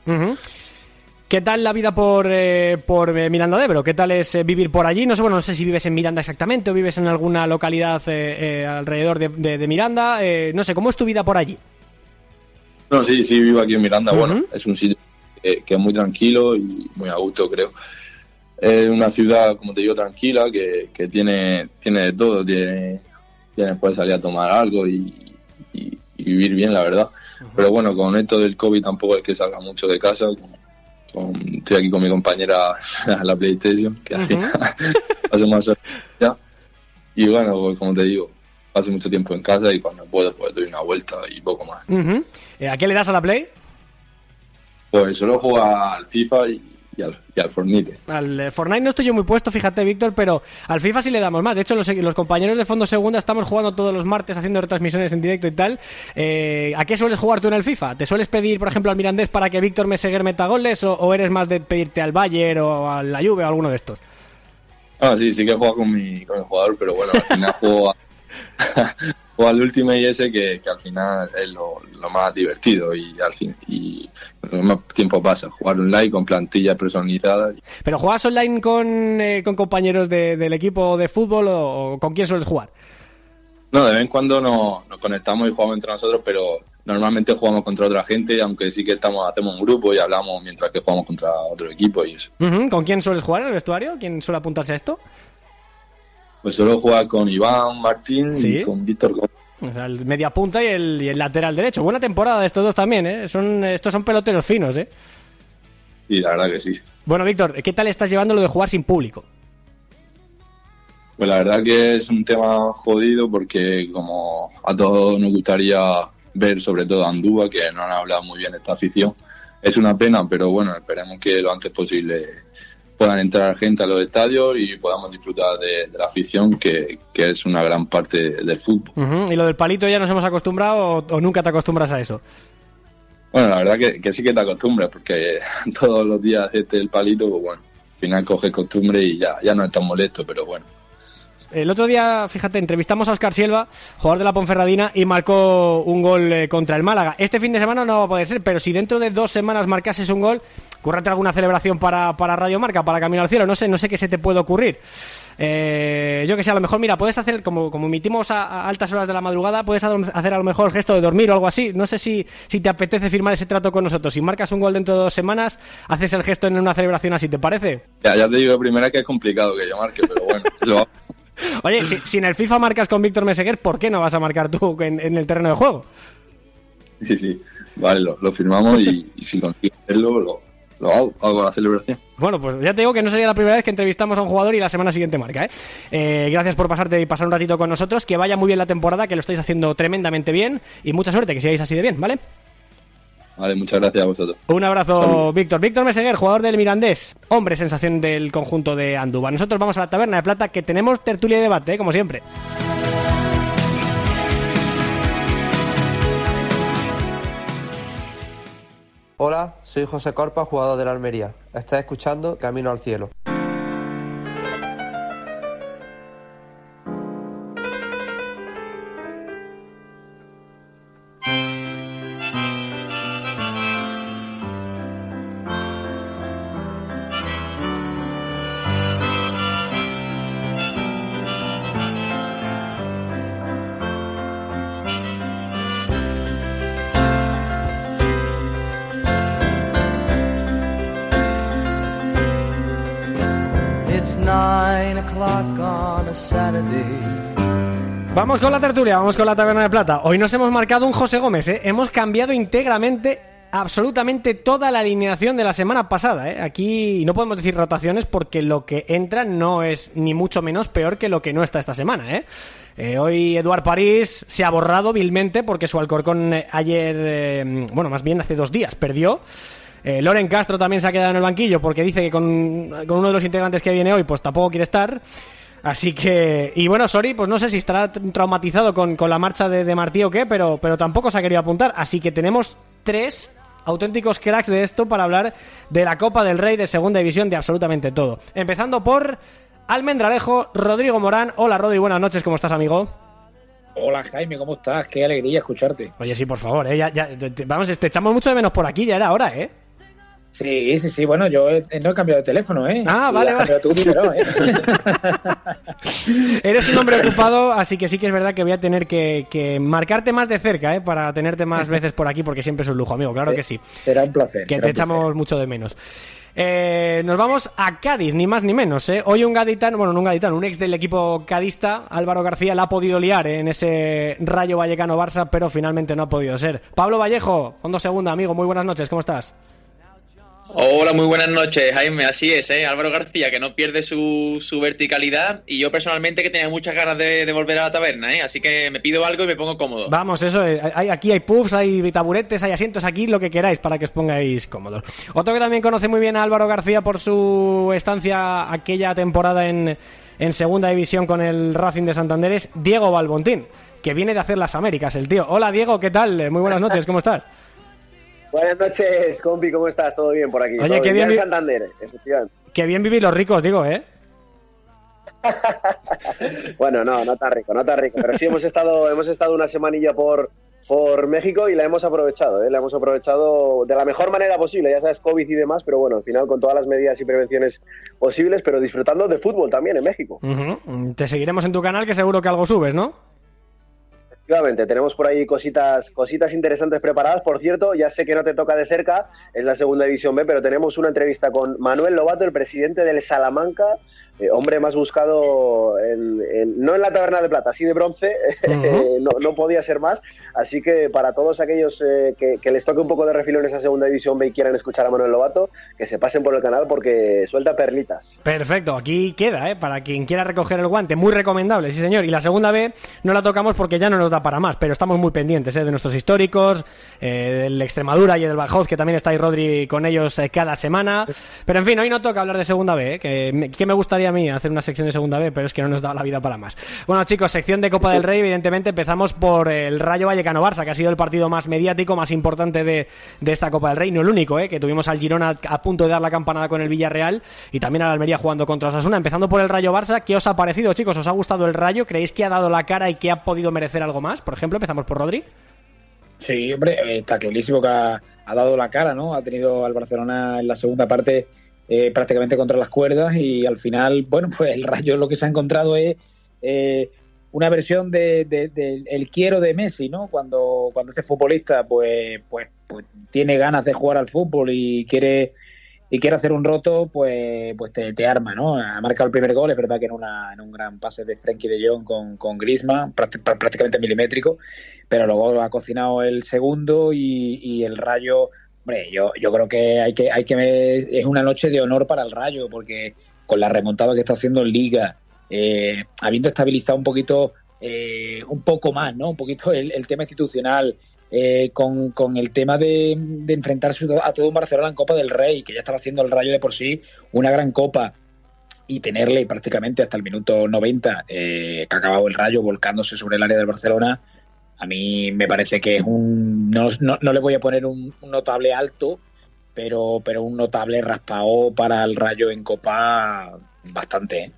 ¿Qué tal la vida por, eh, por eh, Miranda de Ebro? ¿Qué tal es vivir por allí? No sé, bueno, no sé si vives en Miranda exactamente o vives en alguna localidad alrededor de, Miranda. no sé, ¿cómo es tu vida por allí? No, sí, sí, vivo aquí en Miranda. Bueno, es un sitio que, es muy tranquilo y muy a gusto, creo. Es una ciudad, como te digo, tranquila, que, que tiene, tiene de todo, tiene, tiene, puede salir a tomar algo y, vivir bien, la verdad. Pero bueno, con esto del COVID tampoco es que salga mucho de casa. estoy aquí con mi compañera a la PlayStation, que al final paso más ya. Y bueno, pues como te digo, paso mucho tiempo en casa y cuando puedo, pues doy una vuelta y poco más. Eh, ¿A qué le das a la Play? Pues solo juego al FIFA y, al, Fortnite. Al eh, Fortnite no estoy yo muy puesto, fíjate, Víctor, pero al FIFA sí le damos más. De hecho, los, los compañeros de Fondo Segunda estamos jugando todos los martes haciendo retransmisiones en directo y tal. Eh, ¿A qué sueles jugar tú en el FIFA? ¿Te sueles pedir, por ejemplo, al Mirandés para que Víctor me meta metagoles o, o eres más de pedirte al Bayern o a la Juve o alguno de estos? Ah, sí, sí que juego con mi, con el jugador, pero bueno, al final juego o al último y ese que, al final es lo, más divertido y al fin y lo más tiempo pasa. Jugar online con plantillas personalizadas pero juegas online con, eh, con compañeros del equipo de fútbol o, con quién sueles jugar no de vez en cuando nos, nos, conectamos y jugamos entre nosotros pero normalmente jugamos contra otra gente aunque sí que estamos hacemos un grupo y hablamos mientras que jugamos contra otro equipo y eso. Con quién sueles jugar en el vestuario quién suele apuntarse a esto pues solo juega con Iván Martín y con Víctor Gómez. el media punta y el, lateral derecho. Buena temporada de estos dos también, ¿eh? Son, estos son peloteros finos, ¿eh? Sí, la verdad que sí. Bueno, Víctor, ¿qué tal estás llevando lo de jugar sin público? Pues la verdad que es un tema jodido porque como a todos nos gustaría ver sobre todo a Andúa, que no han hablado muy bien esta afición, es una pena, pero bueno, esperemos que lo antes posible puedan entrar gente a los estadios y podamos disfrutar de, la afición, que, es una gran parte del fútbol. ¿Y lo del palito ya nos hemos acostumbrado o, nunca te acostumbras a eso? Bueno, la verdad que, sí que te acostumbras, porque todos los días este el palito, pues bueno, al final coges costumbre y ya, ya no es tan molesto, pero bueno. El otro día, fíjate, entrevistamos a Oscar Silva, jugador de la Ponferradina, y marcó un gol eh, contra el Málaga. Este fin de semana no va a poder ser, pero si dentro de dos semanas marcases un gol, cúrrate alguna celebración para, para Radio Marca, para Camino al Cielo. No sé, no sé qué se te puede ocurrir. Eh, yo que sé, a lo mejor, mira, puedes hacer, como, como emitimos a, altas horas de la madrugada, puedes hacer a lo mejor el gesto de dormir o algo así. No sé si, si te apetece firmar ese trato con nosotros. Si marcas un gol dentro de dos semanas, haces el gesto en una celebración así, ¿te parece? Ya, ya te digo de primera que es complicado que yo marque, pero bueno, lo Oye, si, en el FIFA marcas con Víctor Meseguer, ¿por qué no vas a marcar tú en, el terreno de juego? Sí, sí. Vale, lo, firmamos y, si consigo hacerlo, lo, hago, hago la celebración. Bueno, pues ya te digo que no sería la primera vez que entrevistamos a un jugador y la semana siguiente marca, ¿eh? ¿eh? gracias por pasarte y pasar un ratito con nosotros. Que vaya muy bien la temporada, que lo estáis haciendo tremendamente bien y mucha suerte, que sigáis así de bien, ¿vale? Vale, muchas gracias a vosotros. Un abrazo, Víctor. Víctor Meseguer, jugador del Mirandés. Hombre, sensación del conjunto de Andúba. Nosotros vamos a la taberna de plata que tenemos tertulia y debate, ¿eh? como siempre. Hola, soy José Corpa, jugador de la Almería. Estás escuchando Camino al Cielo. Vamos con la tertulia, vamos con la taberna de plata. Hoy nos hemos marcado un José Gómez, ¿eh? Hemos cambiado íntegramente absolutamente toda la alineación de la semana pasada. ¿eh? Aquí no podemos decir rotaciones porque lo que entra no es ni mucho menos peor que lo que no está esta semana. ¿eh? eh hoy Eduard París se ha borrado vilmente porque su Alcorcón eh, ayer, bueno, más bien hace dos días, perdió. Loren Castro también se ha quedado en el banquillo porque dice que con uno de los integrantes que viene hoy pues tampoco quiere estar. Así que, y bueno, Sori, pues no sé si estará traumatizado con, la marcha de, Martí o qué, pero, pero tampoco se ha querido apuntar. Así que tenemos tres auténticos cracks de esto para hablar de la Copa del Rey de Segunda División, de absolutamente todo. Empezando por Almendralejo, Rodrigo Morán. Hola, Rodri, buenas noches, ¿cómo estás, amigo? Hola Jaime, ¿cómo estás? Qué alegría escucharte. Oye, sí, por favor, ¿eh? ya, ya, vamos, te echamos mucho de menos por aquí, ya era hora, ¿eh? Sí, sí, sí. Bueno, yo no he cambiado de teléfono, ¿eh? Ah, vale, vale. Pero tú primero, ¿eh? Eres un hombre ocupado, así que sí que es verdad que voy a tener que, marcarte más de cerca, ¿eh? Para tenerte más veces por aquí, porque siempre es un lujo, amigo. Claro que sí. Será un placer. Que te echamos mucho de menos. Eh, nos vamos a Cádiz, ni más ni menos. ¿eh? Hoy un gaditano, bueno, no un gaditano, un ex del equipo cadista, Álvaro García, la ha podido liar ¿eh? en ese Rayo Vallecano-Barça, pero finalmente no ha podido ser. Pablo Vallejo, fondo segunda, amigo, muy buenas noches, ¿cómo estás? Hola, muy buenas noches, Jaime. Así es, ¿eh? Álvaro García, que no pierde su, su verticalidad. Y yo personalmente que tenía muchas ganas de, volver a la taberna, ¿eh? Así que me pido algo y me pongo cómodo. Vamos, eso Hay, aquí hay puffs, hay taburetes, hay asientos aquí, lo que queráis para que os pongáis cómodos. Otro que también conoce muy bien a Álvaro García por su estancia aquella temporada en, en Segunda División con el Racing de Santander es Diego Balbontín, que viene de hacer las Américas, el tío. Hola, Diego, ¿qué tal? Muy buenas noches, ¿cómo estás? Buenas noches, compi, ¿cómo estás? ¿Todo bien por aquí? Oye, qué bien, Santander, Qué bien vivir los ricos, digo, ¿eh? bueno, no, no está rico, no está rico. Pero sí hemos estado, hemos estado una semanilla por, por México y la hemos aprovechado, ¿eh? la hemos aprovechado de la mejor manera posible, ya sabes, COVID y demás, pero bueno, al final con todas las medidas y prevenciones posibles, pero disfrutando de fútbol también en México. Te seguiremos en tu canal que seguro que algo subes, ¿no? Efectivamente, tenemos por ahí cositas, cositas interesantes preparadas. Por cierto, ya sé que no te toca de cerca, es la segunda división B, pero tenemos una entrevista con Manuel Lobato, el presidente del Salamanca, eh, hombre más buscado, en, no en la taberna de plata, sí de bronce, no, no, podía ser más. Así que para todos aquellos eh, que, les toque un poco de refilo en esa segunda división B y quieran escuchar a Manuel Lobato, que se pasen por el canal porque suelta perlitas. Perfecto, aquí queda, ¿eh? para quien quiera recoger el guante, muy recomendable, sí señor. Y la segunda B no la tocamos porque ya no nos da para más, pero estamos muy pendientes ¿eh? de nuestros históricos, del Extremadura y del Bajos, que también está ahí Rodri con ellos cada semana. Pero en fin, hoy no toca hablar de segunda B, que, que me gustaría a mí hacer una sección de segunda B, pero es que no nos da la vida para más. Bueno, chicos, sección de Copa del Rey, evidentemente empezamos por el Rayo Vallecano-Barça, que ha sido el partido más mediático, más importante de, esta Copa del Rey, no el único, ¿eh? que tuvimos al Girona a punto de dar la campanada con el Villarreal y también al Almería jugando contra Osasuna. Empezando por el Rayo-Barça, ¿qué os ha parecido, chicos? ¿Os ha gustado el Rayo? ¿Creéis que ha dado la cara y que ha podido merecer algo más? Por ejemplo, empezamos por Rodri. Sí, hombre, eh, está clarísimo que ha, dado la cara, ¿no? Ha tenido al Barcelona en la segunda parte eh, prácticamente contra las cuerdas y al final, bueno, pues el Rayo lo que se ha encontrado es eh, una versión de, el quiero de Messi, ¿no? Cuando, cuando este futbolista pues, pues, pues tiene ganas de jugar al fútbol y quiere y quiere hacer un roto, pues, pues te, arma, ¿no? Ha marcado el primer gol, es verdad que en, una, en un gran pase de Frenkie de Jong con, con Griezmann, prácticamente milimétrico, pero luego ha cocinado el segundo y, y el Rayo Hombre, yo, yo creo que hay que, hay que es una noche de honor para el Rayo, porque con la remontada que está haciendo en Liga, eh, habiendo estabilizado un poquito, eh, un poco más, ¿no? Un poquito el, tema institucional, eh, con, con, el tema de, enfrentarse a todo un Barcelona en Copa del Rey, que ya estaba haciendo el Rayo de por sí una gran copa, y tenerle prácticamente hasta el minuto 90 que ha acabado el Rayo volcándose sobre el área del Barcelona, a mí me parece que es un. No, no, le voy a poner un, notable alto, pero, pero un notable raspado para el Rayo en Copa bastante. ¿eh?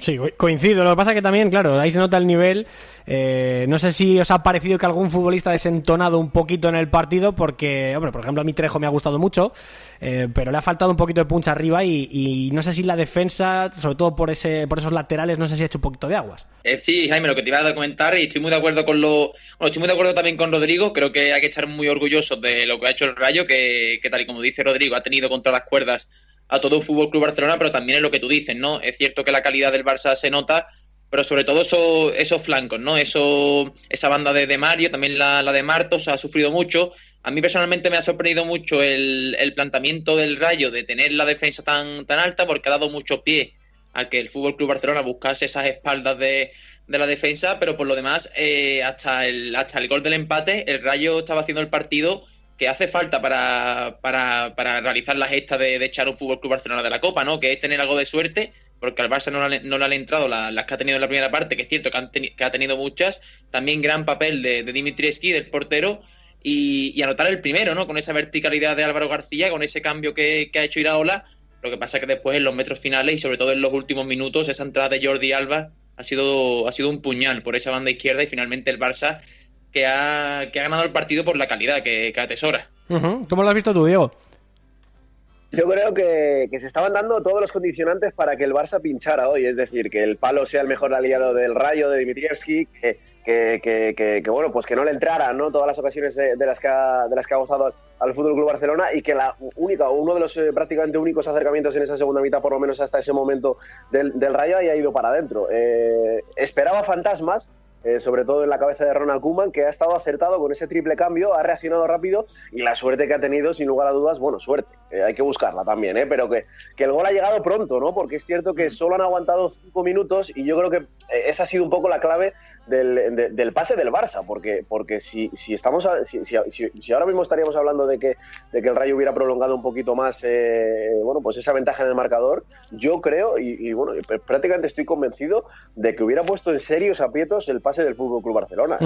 Sí, coincido. Lo que pasa que también, claro, ahí se nota el nivel. Eh, no sé si os ha parecido que algún futbolista ha desentonado un poquito en el partido, porque, hombre, por ejemplo, a mi Trejo me ha gustado mucho, eh, pero le ha faltado un poquito de punch arriba y, no sé si la defensa, sobre todo por ese, por esos laterales, no sé si ha hecho un poquito de aguas. Eh, sí, Jaime, lo que te iba a comentar, y estoy muy de acuerdo con lo. Bueno, estoy muy de acuerdo también con Rodrigo. Creo que hay que estar muy orgullosos de lo que ha hecho el Rayo, que, que tal y como dice Rodrigo, ha tenido contra las cuerdas a todo un Fútbol Club Barcelona, pero también es lo que tú dices, ¿no? Es cierto que la calidad del Barça se nota, pero sobre todo eso, esos flancos, ¿no? Eso, esa banda de, de Mario, también la, la, de Martos ha sufrido mucho. A mí personalmente me ha sorprendido mucho el, el, planteamiento del Rayo de tener la defensa tan, tan alta porque ha dado mucho pie a que el Fútbol Club Barcelona buscase esas espaldas de, de la defensa, pero por lo demás, eh, hasta, el, hasta el gol del empate, el Rayo estaba haciendo el partido que hace falta para, para, para realizar la gesta de, echar un Fútbol Club Barcelona de la Copa, ¿no? Que es tener algo de suerte, porque al Barça no, no le han entrado las, que ha tenido en la primera parte, que es cierto que, que ha tenido muchas. También gran papel de, de Dimitrievski, del portero, y, anotar el primero, ¿no? Con esa verticalidad de Álvaro García, con ese cambio que, que ha hecho Iraola. Lo que pasa es que después en los metros finales y sobre todo en los últimos minutos, esa entrada de Jordi Alba ha sido, ha sido un puñal por esa banda izquierda y finalmente el Barça que ha, ganado el partido por la calidad que, atesora. ¿Cómo lo has visto tú, Diego? Yo creo que, se estaban dando todos los condicionantes para que el Barça pinchara hoy, es decir, que el palo sea el mejor aliado del Rayo, de Dimitrievski, que, que, bueno, pues que no le entraran ¿no? todas las ocasiones de, las que ha, de las que ha gozado al Fútbol Club Barcelona y que la única, uno de los eh, prácticamente únicos acercamientos en esa segunda mitad, por lo menos hasta ese momento del, Rayo, haya ido para adentro. Eh, esperaba fantasmas, eh, sobre todo en la cabeza de Ronald Koeman, que ha estado acertado con ese triple cambio, ha reaccionado rápido y la suerte que ha tenido, sin lugar a dudas, bueno, suerte, eh, hay que buscarla también, ¿eh? pero que, que, el gol ha llegado pronto, ¿no? Porque es cierto que solo han aguantado cinco minutos y yo creo que eh, esa ha sido un poco la clave del, del pase del Barça, porque, porque si, si estamos si, si, ahora mismo estaríamos hablando de que, de que el Rayo hubiera prolongado un poquito más bueno, pues esa ventaja en el marcador, yo creo, y, bueno, prácticamente estoy convencido de que hubiera puesto en serios aprietos el pase del Fútbol Club Barcelona.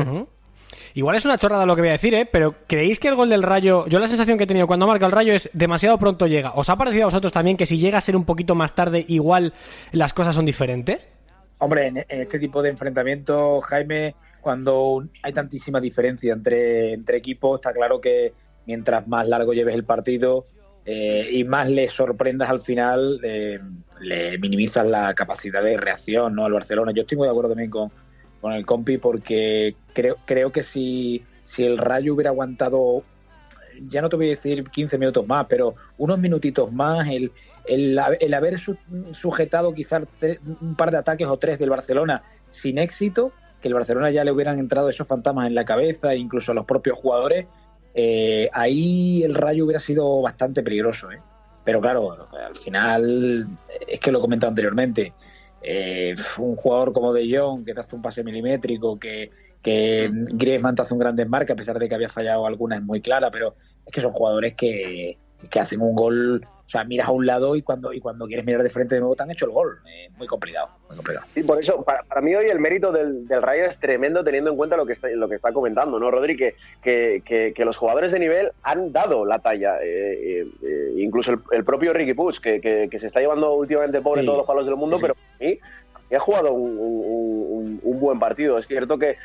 Igual es una chorrada lo que voy a decir, ¿eh? Pero ¿creéis que el gol del Rayo, yo la sensación que he tenido cuando marca el Rayo es demasiado pronto llega? ¿Os ha parecido a vosotros también que si llega a ser un poquito más tarde, igual las cosas son diferentes? Hombre, en, este tipo de enfrentamiento, Jaime, cuando hay tantísima diferencia entre, entre equipos, está claro que mientras más largo lleves el partido eh, y más le sorprendas al final, eh, le minimizas la capacidad de reacción ¿no? al Barcelona. Yo estoy muy de acuerdo también con, con el compi porque creo, creo que si, si el Rayo hubiera aguantado, ya no te voy a decir 15 minutos más, pero unos minutitos más, el, el, haber sujetado quizás un par de ataques o tres del Barcelona sin éxito, que el Barcelona ya le hubieran entrado esos fantasmas en la cabeza, incluso a los propios jugadores, eh, ahí el Rayo hubiera sido bastante peligroso. ¿eh? Pero claro, al final, es que lo he comentado anteriormente, eh, un jugador como De Jong que te hace un pase milimétrico, que, que Griezmann te hace un gran desmarque, a pesar de que había fallado alguna, es muy clara, pero es que son jugadores que, que hacen un gol o sea, miras a un lado y cuando, y cuando quieres mirar de frente de nuevo te han hecho el gol. Eh, muy complicado, muy complicado. Sí, por eso, para, mí hoy el mérito del, del, Rayo es tremendo teniendo en cuenta lo que está, lo que está comentando, ¿no, Rodri? Que, que, que, los jugadores de nivel han dado la talla. Eh, eh, incluso el, propio Ricky Puig, que, se está llevando últimamente pobre todos los palos del mundo, pero para mí ha jugado un, buen partido. Es cierto que,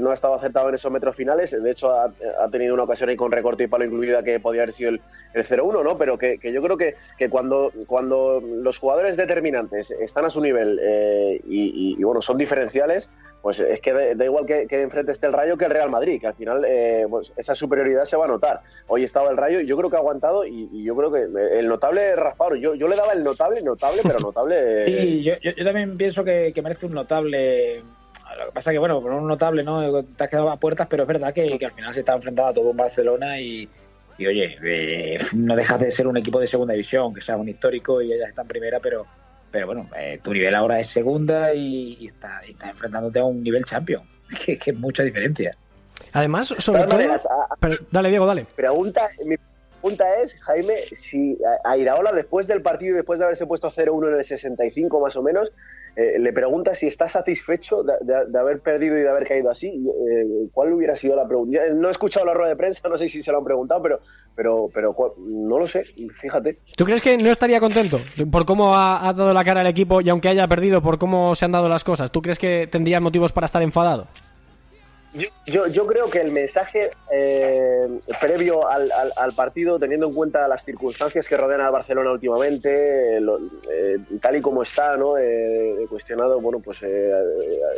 no ha estado acertado en esos metros finales. De hecho, ha, tenido una ocasión ahí con recorte y palo incluida que podía haber sido el, el 0-1, ¿no? Pero que, yo creo que, cuando, cuando los jugadores determinantes están a su nivel eh, y, bueno, son diferenciales, pues es que da, igual que, enfrente esté el Rayo que el Real Madrid, que al final eh, pues esa superioridad se va a notar. Hoy estaba el Rayo y yo creo que ha aguantado y, yo creo que el notable raspado, yo, yo le daba el notable, notable, pero notable. Sí, yo, yo también pienso que que, merece un notable. Lo que pasa que, bueno, por un notable, ¿no? Te has quedado a puertas, pero es verdad que, al final se está enfrentando a todo un Barcelona y, oye, eh, no dejas de ser un equipo de segunda división, que sea un histórico y ella está en primera, pero, pero bueno, eh, tu nivel ahora es segunda y, está, estás enfrentándote a un nivel champion, que, es mucha diferencia. Además, sobre todo... dale, Diego, dale. Pregunta, mi pregunta es, Jaime, si a Iraola, después del partido y después de haberse puesto 0-1 en el 65 más o menos, eh, le pregunta si está satisfecho de, haber perdido y de haber caído así. Eh, ¿Cuál hubiera sido la pregunta? No he escuchado la rueda de prensa, no sé si se lo han preguntado, pero, pero, pero no lo sé, fíjate. ¿Tú crees que no estaría contento por cómo ha, dado la cara al equipo y aunque haya perdido, por cómo se han dado las cosas? ¿Tú crees que tendría motivos para estar enfadado? Yo, yo, creo que el mensaje eh, previo al, al, partido, teniendo en cuenta las circunstancias que rodean a Barcelona últimamente, eh, tal y como está, ¿no? Eh, cuestionado, bueno, pues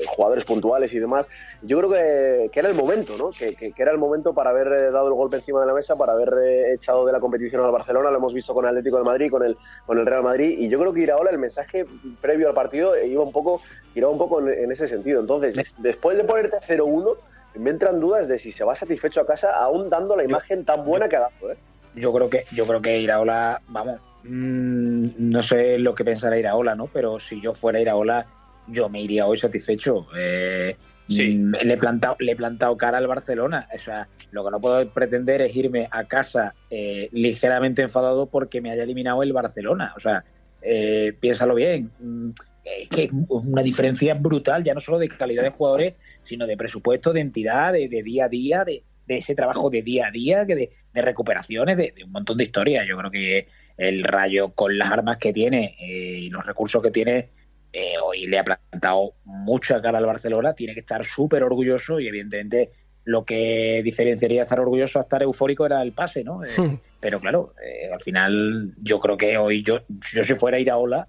jugadores puntuales y demás, yo creo que, que era el momento, ¿no? Que, que, era el momento para haber dado el golpe encima de la mesa, para haber echado de la competición al Barcelona. Lo hemos visto con el Atlético de Madrid, con el, con el Real Madrid, y yo creo que Iraola, el mensaje previo al partido, iba un poco, iba un poco en, en ese sentido. Entonces, después de ponerte 0-1, me entran dudas de si se va satisfecho a casa aún dando la imagen tan buena que ha dado. ¿eh? Yo creo que yo creo que Iraola, vamos, mm, no sé lo que pensará Iraola, ¿no? Pero si yo fuera Iraola, yo me iría hoy satisfecho. Eh, sí. Mm, le he plantado le he plantado cara al Barcelona. O sea, lo que no puedo pretender es irme a casa eh, ligeramente enfadado porque me haya eliminado el Barcelona. O sea, eh, piénsalo bien. Mm, es que es una diferencia brutal, ya no solo de calidad de jugadores, sino de presupuesto, de entidad, de, día a día, de, ese trabajo de día a día, de, de recuperaciones, de, un montón de historias. Yo creo que el Rayo, con las armas que tiene eh, y los recursos que tiene, eh, hoy le ha plantado mucha cara al Barcelona, tiene que estar súper orgulloso y evidentemente lo que diferenciaría estar orgulloso a estar eufórico era el pase, ¿no? Eh, hmm. Pero claro, al final yo creo que hoy yo, yo si fuera a ir a Ola,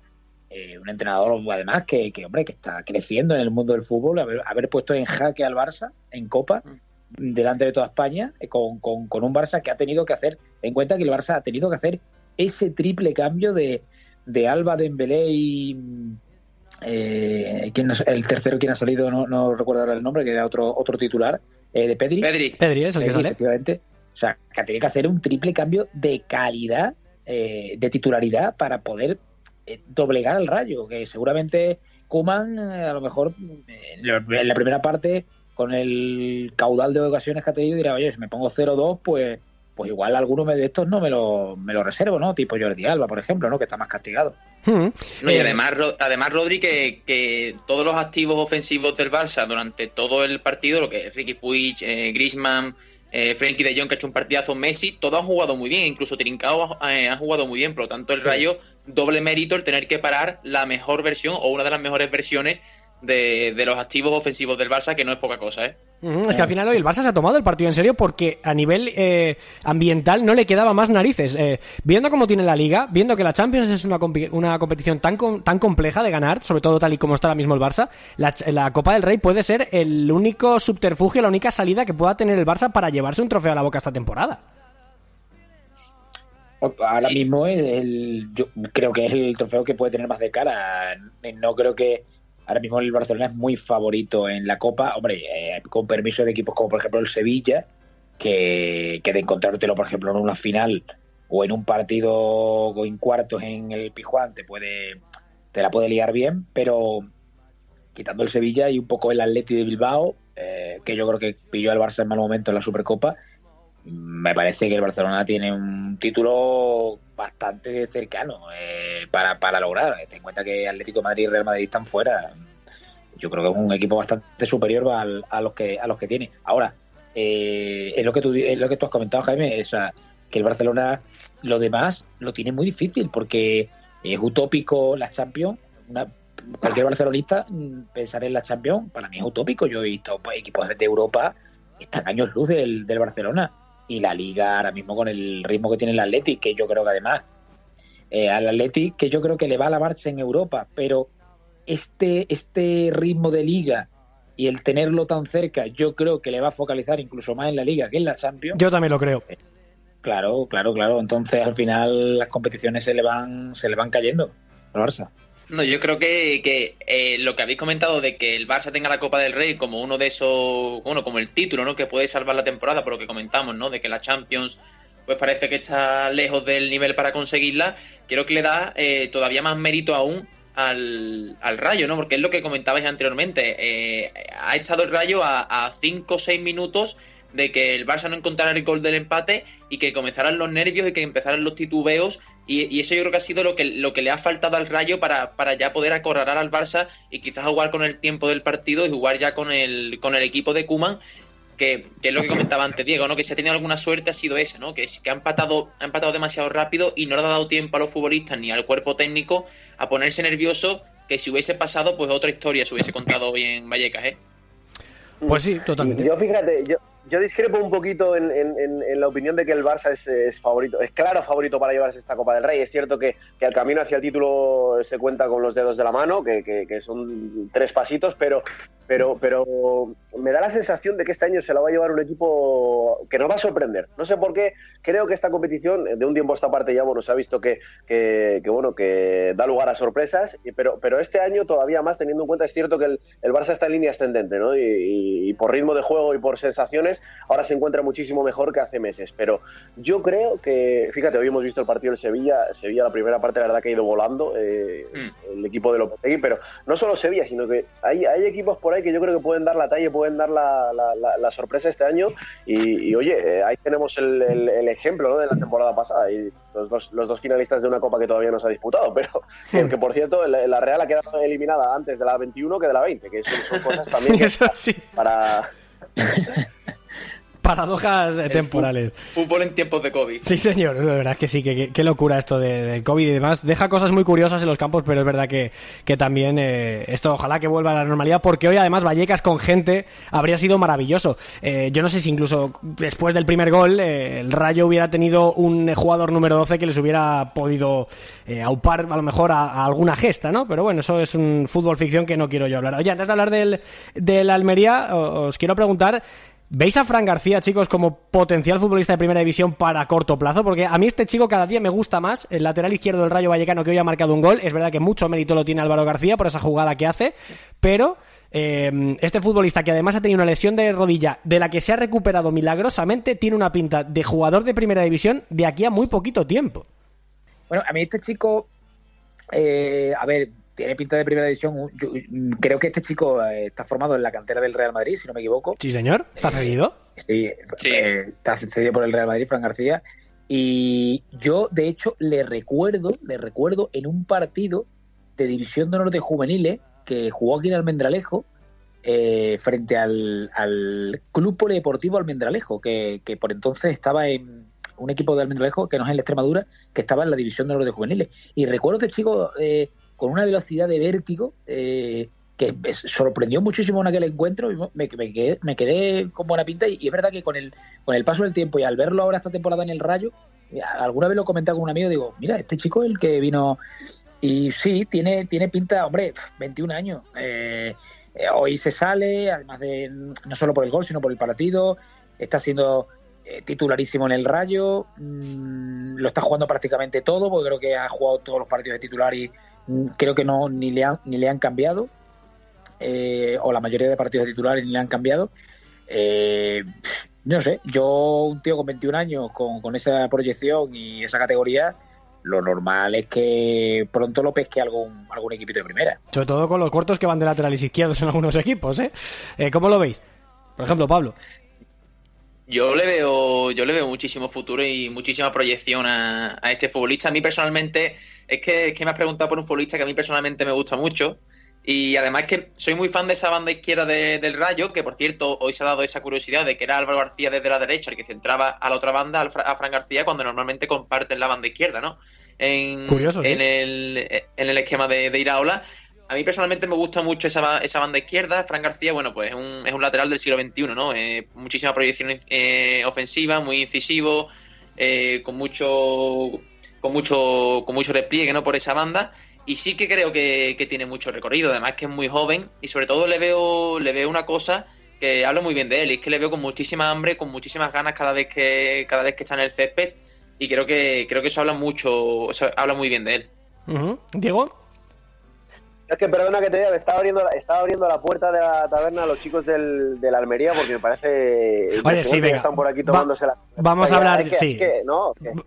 eh, un entrenador además que, hombre que está creciendo en el mundo del fútbol haber, puesto en jaque al Barça en Copa mm. delante de toda España eh, con, con, un Barça que ha tenido que hacer en cuenta que el Barça ha tenido que hacer ese triple cambio de, de Alba Dembélé y eh, el tercero quien ha salido no, no recuerdo ahora el nombre que era otro otro titular eh, de Pedri. Pedri, Pedri es el que sale. efectivamente. O sea que ha tenido que hacer un triple cambio de calidad de titularidad para poder doblegar al Rayo, que seguramente Kuman eh, a lo mejor eh, en la primera parte con el caudal de ocasiones que ha tenido dirá, oye, si me pongo 0-2, pues pues igual alguno de estos no me lo, me lo reservo, ¿no? Tipo Jordi Alba, por ejemplo, ¿no? Que está más castigado. Hmm. y además, además Rodri, que, que, todos los activos ofensivos del Barça durante todo el partido, lo que es Ricky Puig, eh, Griezmann, eh, Frenkie de Jong que ha hecho un partidazo, Messi, todos han jugado muy bien, incluso Trincao eh, ha jugado muy bien, por lo tanto el Rayo doble mérito el tener que parar la mejor versión o una de las mejores versiones de, los activos ofensivos del Barça, que no es poca cosa, ¿eh? Es que al final hoy el Barça se ha tomado el partido en serio porque a nivel eh, ambiental no le quedaba más narices. Eh, viendo cómo tiene la liga, viendo que la Champions es una, una competición tan, tan compleja de ganar, sobre todo tal y como está ahora mismo el Barça, la, la, Copa del Rey puede ser el único subterfugio, la única salida que pueda tener el Barça para llevarse un trofeo a la boca esta temporada. Ahora mismo es el, yo creo que es el trofeo que puede tener más de cara. No creo que ahora mismo el Barcelona es muy favorito en la Copa. Hombre, eh, con permiso de equipos como por ejemplo el Sevilla, que, de encontrártelo por ejemplo en una final o en un partido en cuartos en el Pijuán te puede te la puede liar bien, pero quitando el Sevilla y un poco el Atleti de Bilbao, eh, que yo creo que pilló al Barça en mal momento en la Supercopa, me parece que el Barcelona tiene un título bastante cercano eh, para, para lograr. Ten en cuenta que Atlético Madrid y Real Madrid están fuera. Yo creo que es un equipo bastante superior a, los que a los que tiene. Ahora, eh, es lo que tú es lo que tú has comentado, Jaime, es que el Barcelona lo demás lo tiene muy difícil porque es utópico la Champions. cualquier barcelonista mm, pensar en la Champions para mí es utópico. Yo he visto pues, equipos de Europa están años luz del, del Barcelona y la liga ahora mismo con el ritmo que tiene el Athletic, que yo creo que además eh, al Athletic, que yo creo que le va a la marcha en Europa, pero este, este ritmo de liga y el tenerlo tan cerca, yo creo que le va a focalizar incluso más en la liga que en la Champions. Yo también lo creo. Eh, claro, claro, claro. Entonces al final las competiciones se le van, se le van cayendo al Barça. No, yo creo que, que eh, lo que habéis comentado de que el Barça tenga la Copa del Rey como uno de esos, bueno, como el título, ¿no? Que puede salvar la temporada, por lo que comentamos, ¿no? De que la Champions, pues parece que está lejos del nivel para conseguirla. Creo que le da eh, todavía más mérito aún al, al, Rayo, ¿no? Porque es lo que comentabais anteriormente. Eh, ha echado el Rayo a 5 o 6 minutos de que el Barça no encontrara el gol del empate y que comenzaran los nervios y que empezaran los titubeos y, eso yo creo que ha sido lo que, lo que le ha faltado al Rayo para, para ya poder acorralar al Barça y quizás jugar con el tiempo del partido y jugar ya con el, con el equipo de Kuman que, es lo que comentaba antes Diego, ¿no? Que si ha tenido alguna suerte ha sido esa, ¿no? Que, que ha empatado, ha empatado demasiado rápido y no le ha dado tiempo a los futbolistas ni al cuerpo técnico a ponerse nervioso, que si hubiese pasado, pues otra historia se hubiese contado bien Vallecas, ¿eh? Pues sí, totalmente. Yo fíjate, yo, yo discrepo un poquito en, la opinión de que el Barça es, favorito, es claro favorito para llevarse esta Copa del Rey. Es cierto que, que el camino hacia el título se cuenta con los dedos de la mano, que, que, son tres pasitos, pero, pero, pero me da la sensación de que este año se la va a llevar un equipo que nos va a sorprender. No sé por qué, creo que esta competición, de un tiempo a esta parte ya, bueno, se ha visto que, que, bueno, que da lugar a sorpresas, pero, pero este año todavía más, teniendo en cuenta, es cierto que el, el Barça está en línea ascendente, ¿no? Y, y, por ritmo de juego y por sensaciones, ahora se encuentra muchísimo mejor que hace meses. Pero yo creo que, fíjate, hoy hemos visto el partido del Sevilla, Sevilla la primera parte, la verdad que ha ido volando, eh, mm. el equipo de Lopetegui, pero no solo Sevilla, sino que hay, hay equipos por ahí que yo creo que pueden dar la talla, pueden dar la, la, sorpresa este año. Y, oye, eh, ahí tenemos el, el, ejemplo ¿no? de la temporada pasada. Y los dos, los dos finalistas de una copa que todavía no se ha disputado, pero que, por cierto, la Real ha quedado eliminada antes de la 21 que de la 20, que son, cosas también para paradojas temporales. Fútbol en tiempos de COVID. Sí, señor, la verdad es que sí, que, qué locura esto de, del COVID y demás. Deja cosas muy curiosas en los campos, pero es verdad que, que también eh, esto ojalá que vuelva a la normalidad, porque hoy además Vallecas con gente habría sido maravilloso. Eh, yo no sé si incluso después del primer gol eh, el Rayo hubiera tenido un jugador número 12 que les hubiera podido aupar a lo mejor a, alguna gesta, ¿no? Pero bueno, eso es un fútbol ficción que no quiero yo hablar. Oye, antes de hablar del, del Almería, os quiero preguntar ¿Veis a Fran García, chicos, como potencial futbolista de primera división para corto plazo? Porque a mí este chico cada día me gusta más, el lateral izquierdo del Rayo Vallecano que hoy ha marcado un gol. Es verdad que mucho mérito lo tiene Álvaro García por esa jugada que hace, pero eh, este futbolista que además ha tenido una lesión de rodilla de la que se ha recuperado milagrosamente tiene una pinta de jugador de primera división de aquí a muy poquito tiempo. Bueno, a mí este chico, eh, a ver, tiene pinta de primera división. Mm, creo que este chico eh, está formado en la cantera del Real Madrid, si no me equivoco. Sí, señor. ¿Está eh, cedido? sí, eh, está cedido por el Real Madrid, Fran García. Y yo, de hecho, le recuerdo, le recuerdo en un partido de División de Honor de Juveniles que jugó aquí en Almendralejo frente al, Club Polideportivo Almendralejo, que, que por entonces estaba en un equipo de Almendralejo que no es en la Extremadura, que estaba en la División de Honor de Juveniles. Y recuerdo este chico con una velocidad de vértigo eh, que me sorprendió muchísimo en aquel encuentro. Me, me, quedé, me quedé con buena pinta y, es verdad que con el, con el paso del tiempo y al verlo ahora esta temporada en el Rayo, alguna vez lo comentado con un amigo, digo, mira, este chico es el que vino y sí, tiene, tiene pinta, hombre, 21 años. Eh, eh, hoy se sale, además de no solo por el gol, sino por el partido. Está siendo eh, titularísimo en el Rayo, mm, lo está jugando prácticamente todo, porque creo que ha jugado todos los partidos de titular y creo que no ni le han, ni le han cambiado, eh, o la mayoría de partidos titulares ni le han cambiado. Eh, no sé, yo, un tío con 21 años, con, con esa proyección y esa categoría, lo normal es que pronto lo pesque algún, algún equipito de primera. Sobre todo con los cortos que van de laterales izquierdos en algunos equipos, ¿eh? eh ¿Cómo lo veis? Por ejemplo, Pablo. Yo le veo, yo le veo muchísimo futuro y muchísima proyección a, a este futbolista. A mí personalmente, es que, es que me has preguntado por un futbolista que a mí personalmente me gusta mucho. Y además que soy muy fan de esa banda izquierda del Rayo, que por cierto, hoy se ha dado esa curiosidad de que era Álvaro García desde la derecha el que centraba a la otra banda, a Fran García, cuando normalmente comparten la banda izquierda, ¿no? En, Curioso, en, el, en el esquema de, de Iraola. A mí personalmente me gusta mucho esa, esa banda izquierda. Fran García, bueno, pues es un, es un lateral del siglo XXI, ¿no? Eh, muchísima proyección eh, ofensiva, muy incisivo, eh, con mucho con mucho con mucho despliegue, ¿no? Por esa banda y sí que creo que, tiene mucho recorrido, además que es muy joven y sobre todo le veo, le veo una cosa que hablo muy bien de él, y es que le veo con muchísima hambre, con muchísimas ganas cada vez que, cada vez que está en el césped y creo que, creo que eso habla mucho, habla muy bien de él. Diego. Es que perdona que te diga, estaba abriendo, estaba abriendo la puerta de la taberna a los chicos del, de la Almería porque me parece Oye, sí, venga. que están por aquí tomándose la... Vamos a hablar, sí.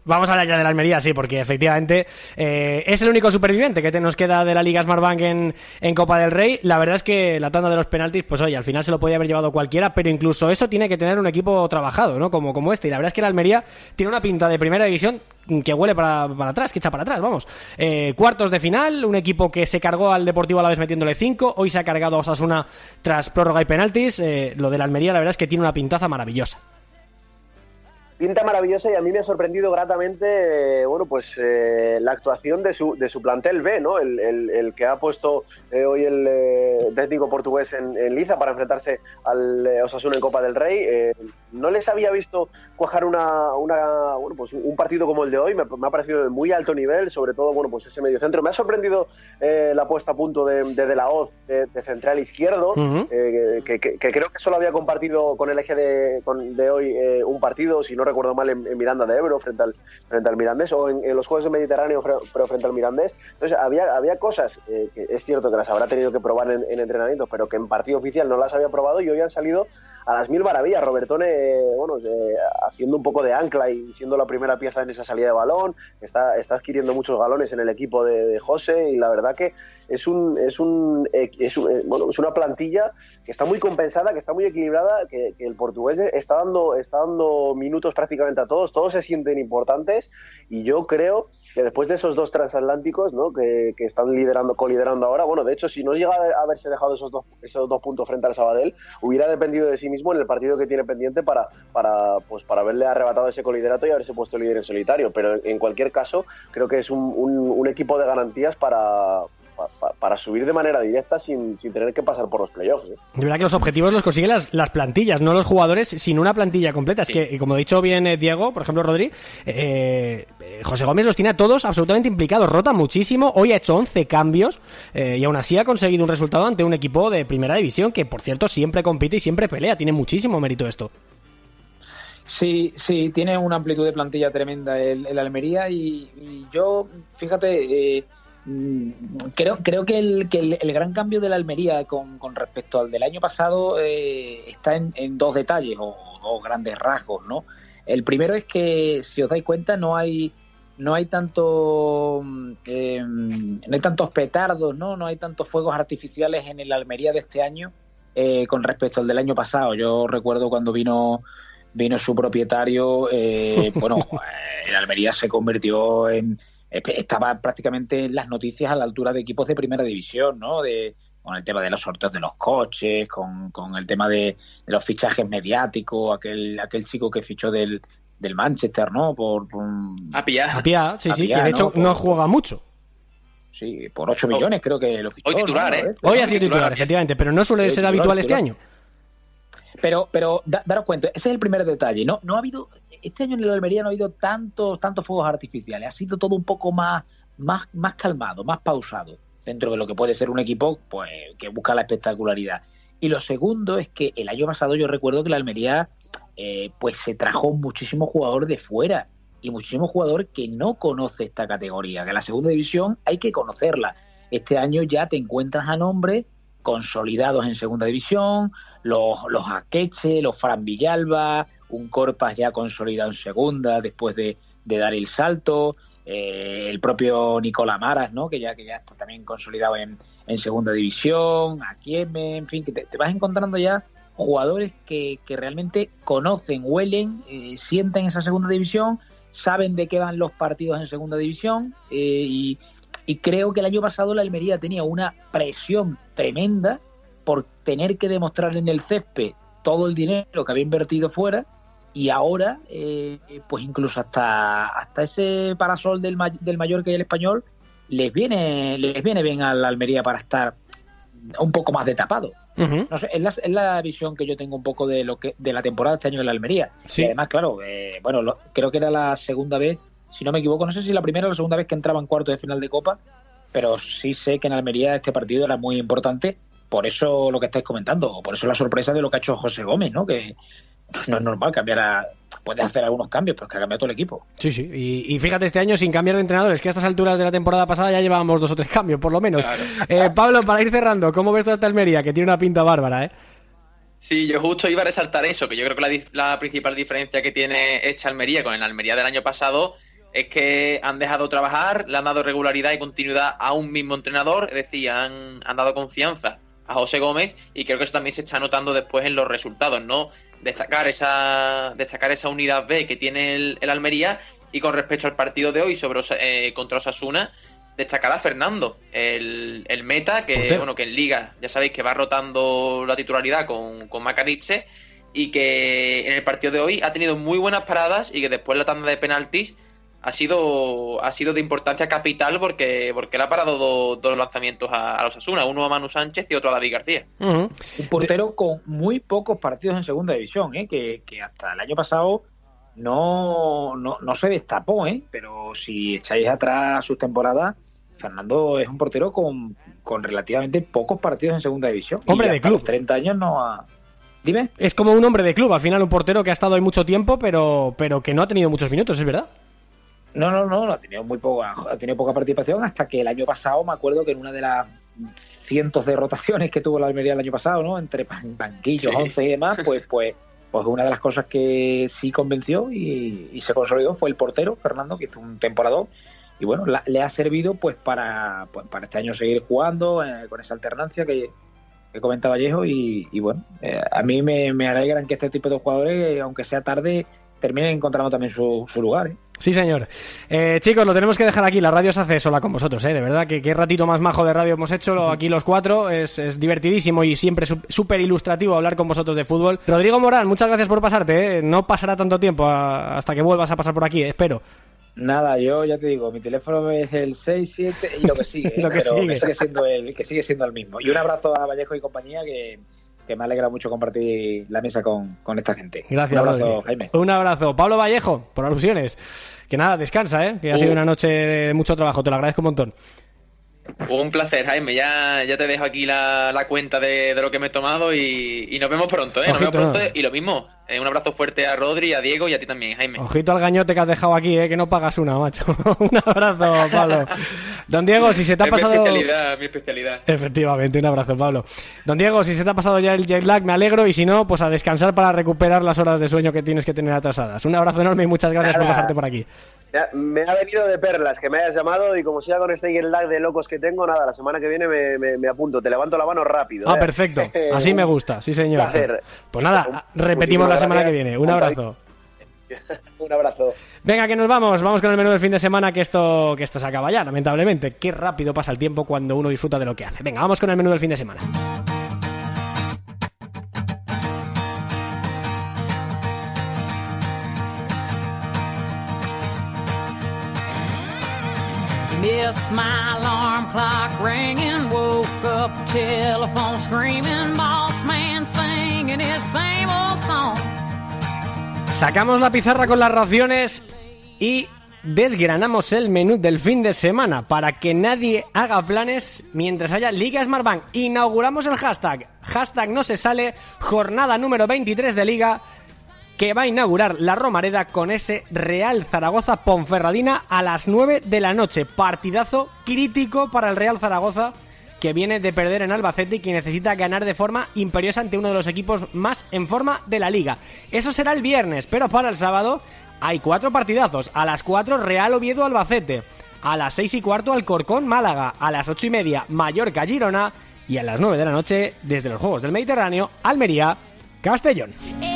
Vamos a hablar ya de la Almería, sí, porque efectivamente eh, es el único superviviente que te nos queda de la Liga Smartbank en, en Copa del Rey. La verdad es que la tanda de los penaltis, pues oye, al final se lo podía haber llevado cualquiera, pero incluso eso tiene que tener un equipo trabajado, ¿no? Como, como este. Y la verdad es que la Almería tiene una pinta de primera división que huele para, para atrás, que echa para atrás, vamos. Eh, cuartos de final, un equipo que se cargó al Deportivo a la vez metiéndole 5, hoy se ha cargado a Osasuna tras prórroga y penaltis. Eh, lo de la Almería, la verdad es que tiene una pintaza maravillosa pinta maravillosa y a mí me ha sorprendido gratamente eh, bueno pues eh, la actuación de su, de su plantel B no el, el, que ha puesto eh, hoy el técnico portugués en, Liza para enfrentarse al Osasuna en Copa del Rey. No les había visto cuajar una, una bueno, pues un partido como el de hoy. Me, ha parecido de muy alto nivel sobre todo bueno pues ese medio centro. Me ha sorprendido la puesta a punto de, de, la Hoz de, central izquierdo que, que, creo que solo había compartido con el eje de, de hoy un partido si no recuerdo mal, en, Miranda de Ebro frente al, frente al Mirandés o en, los Juegos del Mediterráneo pero frente al Mirandés. Entonces había, había cosas eh, que es cierto que las habrá tenido que probar en, en entrenamiento, pero que en partido oficial no las había probado y hoy han salido a las mil maravillas. Robertone, bueno, eh, haciendo un poco de ancla y siendo la primera pieza en esa salida de balón, está, está adquiriendo muchos galones en el equipo de, José y la verdad que es un, es un, eh, es eh, bueno, es una plantilla que está muy compensada, que está muy equilibrada, que, el portugués está dando, está dando minutos prácticamente a todos, todos se sienten importantes y yo creo que después de esos dos transatlánticos ¿no? que, que están liderando, coliderando ahora, bueno, de hecho, si no llega a haberse dejado esos dos, esos dos puntos frente al Sabadell, hubiera dependido de sí mismo en el partido que tiene pendiente para, para, pues, para haberle arrebatado ese coliderato y haberse puesto líder en solitario. Pero en cualquier caso, creo que es un, un equipo de garantías para, para subir de manera directa sin, tener que pasar por los playoffs. ¿eh? De verdad que los objetivos los consiguen las, las plantillas, no los jugadores, sin una plantilla completa. Es que, como ha dicho bien eh, Diego, por ejemplo, Rodri, eh, José Gómez los tiene a todos absolutamente implicados, rota muchísimo, hoy ha hecho 11 cambios y aún así ha conseguido un resultado ante un equipo de primera división que, por cierto, siempre compite y siempre pelea. Tiene muchísimo mérito esto. Sí, sí, tiene una amplitud de plantilla tremenda el, Almería y, yo, fíjate, Mm, creo, creo que, el, que el, gran cambio de la Almería con, con respecto al del año pasado eh, está en, dos detalles o dos grandes rasgos, ¿no? El primero es que, si os dais cuenta, no hay no hay tanto eh, no hay tantos petardos, ¿no? No hay tantos fuegos artificiales en el Almería de este año eh, con respecto al del año pasado. Yo recuerdo cuando vino vino su propietario, bueno, el Almería se convirtió en estaba prácticamente en las noticias a la altura de equipos de primera división, ¿no? De, con el tema de los sorteos de los coches, con, con el tema de, los fichajes mediáticos, aquel, aquel chico que fichó del, del Manchester, ¿no? Por, por Apia. sí, sí, que de hecho no, juega mucho. Sí, por 8 millones creo que lo fichó. Hoy titular, ¿eh? Hoy ha sido titular, efectivamente, pero no suele ser habitual este año. Pero, pero daros cuenta, ese es el primer detalle. No, no ha habido, este año en el Almería no ha habido tantos, tantos fuegos artificiales. Ha sido todo un poco más, más, más calmado, más pausado dentro de lo que puede ser un equipo pues que busca la espectacularidad. Y lo segundo es que el año pasado yo recuerdo que la Almería eh, pues se trajo muchísimo jugador de fuera y muchísimo jugador que no conoce esta categoría, que la segunda división hay que conocerla. Este año ya te encuentras a nombres consolidados en segunda división, los, los Akeche, los Fran Villalba, un Corpas ya consolidado en segunda después de, de dar el salto, eh, el propio Nicolás Maras, ¿no? que, ya, que ya está también consolidado en, en segunda división, Akieme, en fin, que te, vas encontrando ya jugadores que, que realmente conocen, huelen, eh, sienten esa segunda división, saben de qué van los partidos en segunda división eh, y creo que el año pasado la Almería tenía una presión tremenda por tener que demostrar en el césped todo el dinero que había invertido fuera y ahora eh, pues incluso hasta hasta ese parasol del, del Mallorca y el Español les viene les viene bien a la Almería para estar un poco más de tapado uh -huh. no sé, es, la, es la visión que yo tengo un poco de lo que de la temporada este año de la Almería sí. y además claro eh, bueno lo, creo que era la segunda vez si no me equivoco no sé si la primera o la segunda vez que entraba en cuarto de final de Copa pero sí sé que en Almería este partido era muy importante por eso lo que estáis comentando, por eso la sorpresa de lo que ha hecho José Gómez, ¿no? Que no es normal cambiar a. Puedes hacer algunos cambios, pero es que ha cambiado todo el equipo. Sí, sí. Y, y, fíjate, este año sin cambiar de entrenadores, que a estas alturas de la temporada pasada ya llevábamos dos o tres cambios, por lo menos. Claro. Eh, Pablo, para ir cerrando, ¿cómo ves toda esta Almería? Que tiene una pinta bárbara, ¿eh? Sí, yo justo iba a resaltar eso, que yo creo que la, la principal diferencia que tiene esta Almería con el Almería del año pasado es que han dejado trabajar, le han dado regularidad y continuidad a un mismo entrenador, es decir, han, han dado confianza a José Gómez y creo que eso también se está notando después en los resultados, ¿no? Destacar esa, destacar esa unidad B que tiene el, el Almería y con respecto al partido de hoy sobre eh, contra Osasuna, destacar a Fernando, el, el meta, que bueno, que en Liga ya sabéis que va rotando la titularidad con, con Macariche y que en el partido de hoy ha tenido muy buenas paradas y que después la tanda de penaltis ha sido ha sido de importancia capital porque porque le ha parado dos, dos lanzamientos a, a, los Asuna, uno a Manu Sánchez y otro a David García. Uh -huh. Un portero de... con muy pocos partidos en segunda división, ¿eh? que, que hasta el año pasado no, no, no se destapó, ¿eh? pero si echáis atrás sus temporadas, Fernando es un portero con, con relativamente pocos partidos en segunda división. Hombre de club. 30 años no ha... Dime. Es como un hombre de club, al final un portero que ha estado ahí mucho tiempo, pero, pero que no ha tenido muchos minutos, ¿es verdad? No, no, no, ha tenido muy poca, ha tenido poca participación hasta que el año pasado me acuerdo que en una de las cientos de rotaciones que tuvo la Almería el año pasado, ¿no? Entre banquillos, sí. 11 y demás, pues, pues, pues una de las cosas que sí convenció y, y se consolidó fue el portero, Fernando, que hizo un temporador y bueno, la, le ha servido pues para, pues, para este año seguir jugando eh, con esa alternancia que, que comenta Vallejo y, y bueno, eh, a mí me, me alegran que este tipo de jugadores, aunque sea tarde, terminen encontrando también su, su lugar. ¿eh? Sí, señor. Eh, chicos, lo tenemos que dejar aquí. La radio se hace sola con vosotros, ¿eh? De verdad, que qué ratito más majo de radio hemos hecho aquí los cuatro. Es, es divertidísimo y siempre súper ilustrativo hablar con vosotros de fútbol. Rodrigo Morán, muchas gracias por pasarte, ¿eh? No pasará tanto tiempo a, hasta que vuelvas a pasar por aquí, espero. Nada, yo ya te digo, mi teléfono es el 67 y lo que sigue, lo que sigue. Que sigue siendo el que sigue siendo el mismo. Y un abrazo a Vallejo y compañía que, que me alegra mucho compartir la mesa con, con esta gente. Gracias, un abrazo. Jaime. Un abrazo. Pablo Vallejo, por alusiones. Que nada, descansa, ¿eh? Que ha sido una noche de mucho trabajo, te lo agradezco un montón. Un placer, Jaime. Ya, ya te dejo aquí la, la cuenta de, de, lo que me he tomado y, y nos vemos pronto, ¿eh? Ojito, nos vemos pronto y lo mismo. Eh, un abrazo fuerte a Rodri, a Diego y a ti también, Jaime. Ojito al gañote que has dejado aquí, ¿eh? Que no pagas una, macho. un abrazo, Pablo. Don Diego, si se te ha pasado... Mi especialidad, mi especialidad. Efectivamente, un abrazo, Pablo. Don Diego, si se te ha pasado ya el jet lag, me alegro y si no, pues a descansar para recuperar las horas de sueño que tienes que tener atrasadas. Un abrazo enorme y muchas gracias Nada. por pasarte por aquí. Me ha venido de perlas que me hayas llamado y como sea con este jet lag de locos que tengo, nada, la semana que viene me, me, me apunto, te levanto la mano rápido. Ah, ¿eh? perfecto. Así me gusta, sí señor. Placer. Pues nada, repetimos la semana gracias. que viene. Un abrazo. Un abrazo. Venga, que nos vamos. Vamos con el menú del fin de semana, que esto, que esto se acaba ya, lamentablemente. Qué rápido pasa el tiempo cuando uno disfruta de lo que hace. Venga, vamos con el menú del fin de semana. Sacamos la pizarra con las raciones y desgranamos el menú del fin de semana para que nadie haga planes mientras haya Liga Smartbank. Inauguramos el hashtag, hashtag no se sale, jornada número 23 de Liga que va a inaugurar la Romareda con ese Real Zaragoza Ponferradina a las 9 de la noche. Partidazo crítico para el Real Zaragoza que viene de perder en Albacete y que necesita ganar de forma imperiosa ante uno de los equipos más en forma de la liga. Eso será el viernes, pero para el sábado hay cuatro partidazos. A las 4 Real Oviedo Albacete, a las 6 y cuarto Alcorcón Málaga, a las 8 y media Mallorca Girona y a las 9 de la noche desde los Juegos del Mediterráneo Almería Castellón.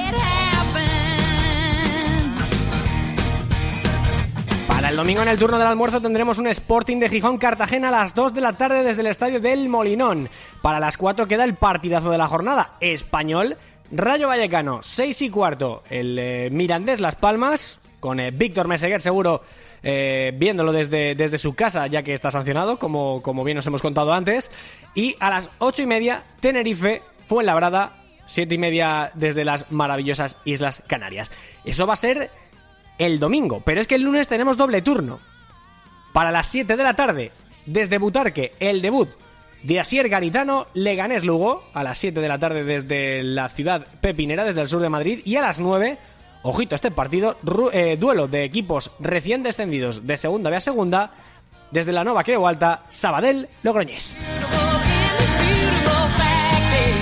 El domingo en el turno del almuerzo tendremos un Sporting de Gijón Cartagena a las 2 de la tarde desde el estadio del Molinón. Para las 4 queda el partidazo de la jornada, Español Rayo Vallecano, 6 y cuarto, el eh, Mirandés Las Palmas, con eh, Víctor Meseguer seguro eh, viéndolo desde, desde su casa, ya que está sancionado, como, como bien os hemos contado antes. Y a las 8 y media, Tenerife, Fuenlabrada, 7 y media desde las maravillosas Islas Canarias. Eso va a ser el domingo, pero es que el lunes tenemos doble turno. Para las 7 de la tarde, desde Butarque, el debut de Asier Garitano, Leganés Lugo, a las 7 de la tarde desde la ciudad pepinera, desde el sur de Madrid, y a las 9, ojito este partido, eh, duelo de equipos recién descendidos de segunda a segunda, desde la Nova Creo Alta, Sabadell, Logroñés.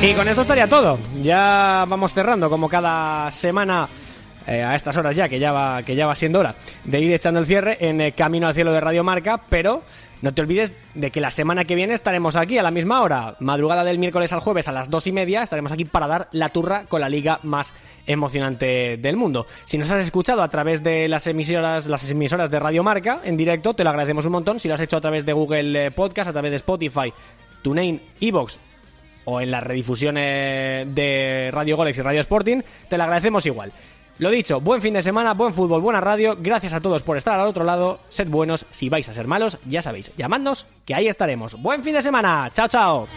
Y con esto estaría todo. Ya vamos cerrando como cada semana eh, a estas horas ya, que ya va, que ya va siendo hora de ir echando el cierre en eh, Camino al Cielo de Radio Marca, pero no te olvides de que la semana que viene estaremos aquí a la misma hora, madrugada del miércoles al jueves a las dos y media, estaremos aquí para dar la turra con la liga más emocionante del mundo. Si nos has escuchado a través de las emisoras, las emisoras de Radio Marca en directo, te lo agradecemos un montón. Si lo has hecho a través de Google eh, Podcast, a través de Spotify, TuneIn, Evox o en las redifusiones de Radio Golex y Radio Sporting, te lo agradecemos igual. Lo dicho, buen fin de semana, buen fútbol, buena radio. Gracias a todos por estar al otro lado. Sed buenos, si vais a ser malos, ya sabéis, llamadnos que ahí estaremos. Buen fin de semana. Chao, chao.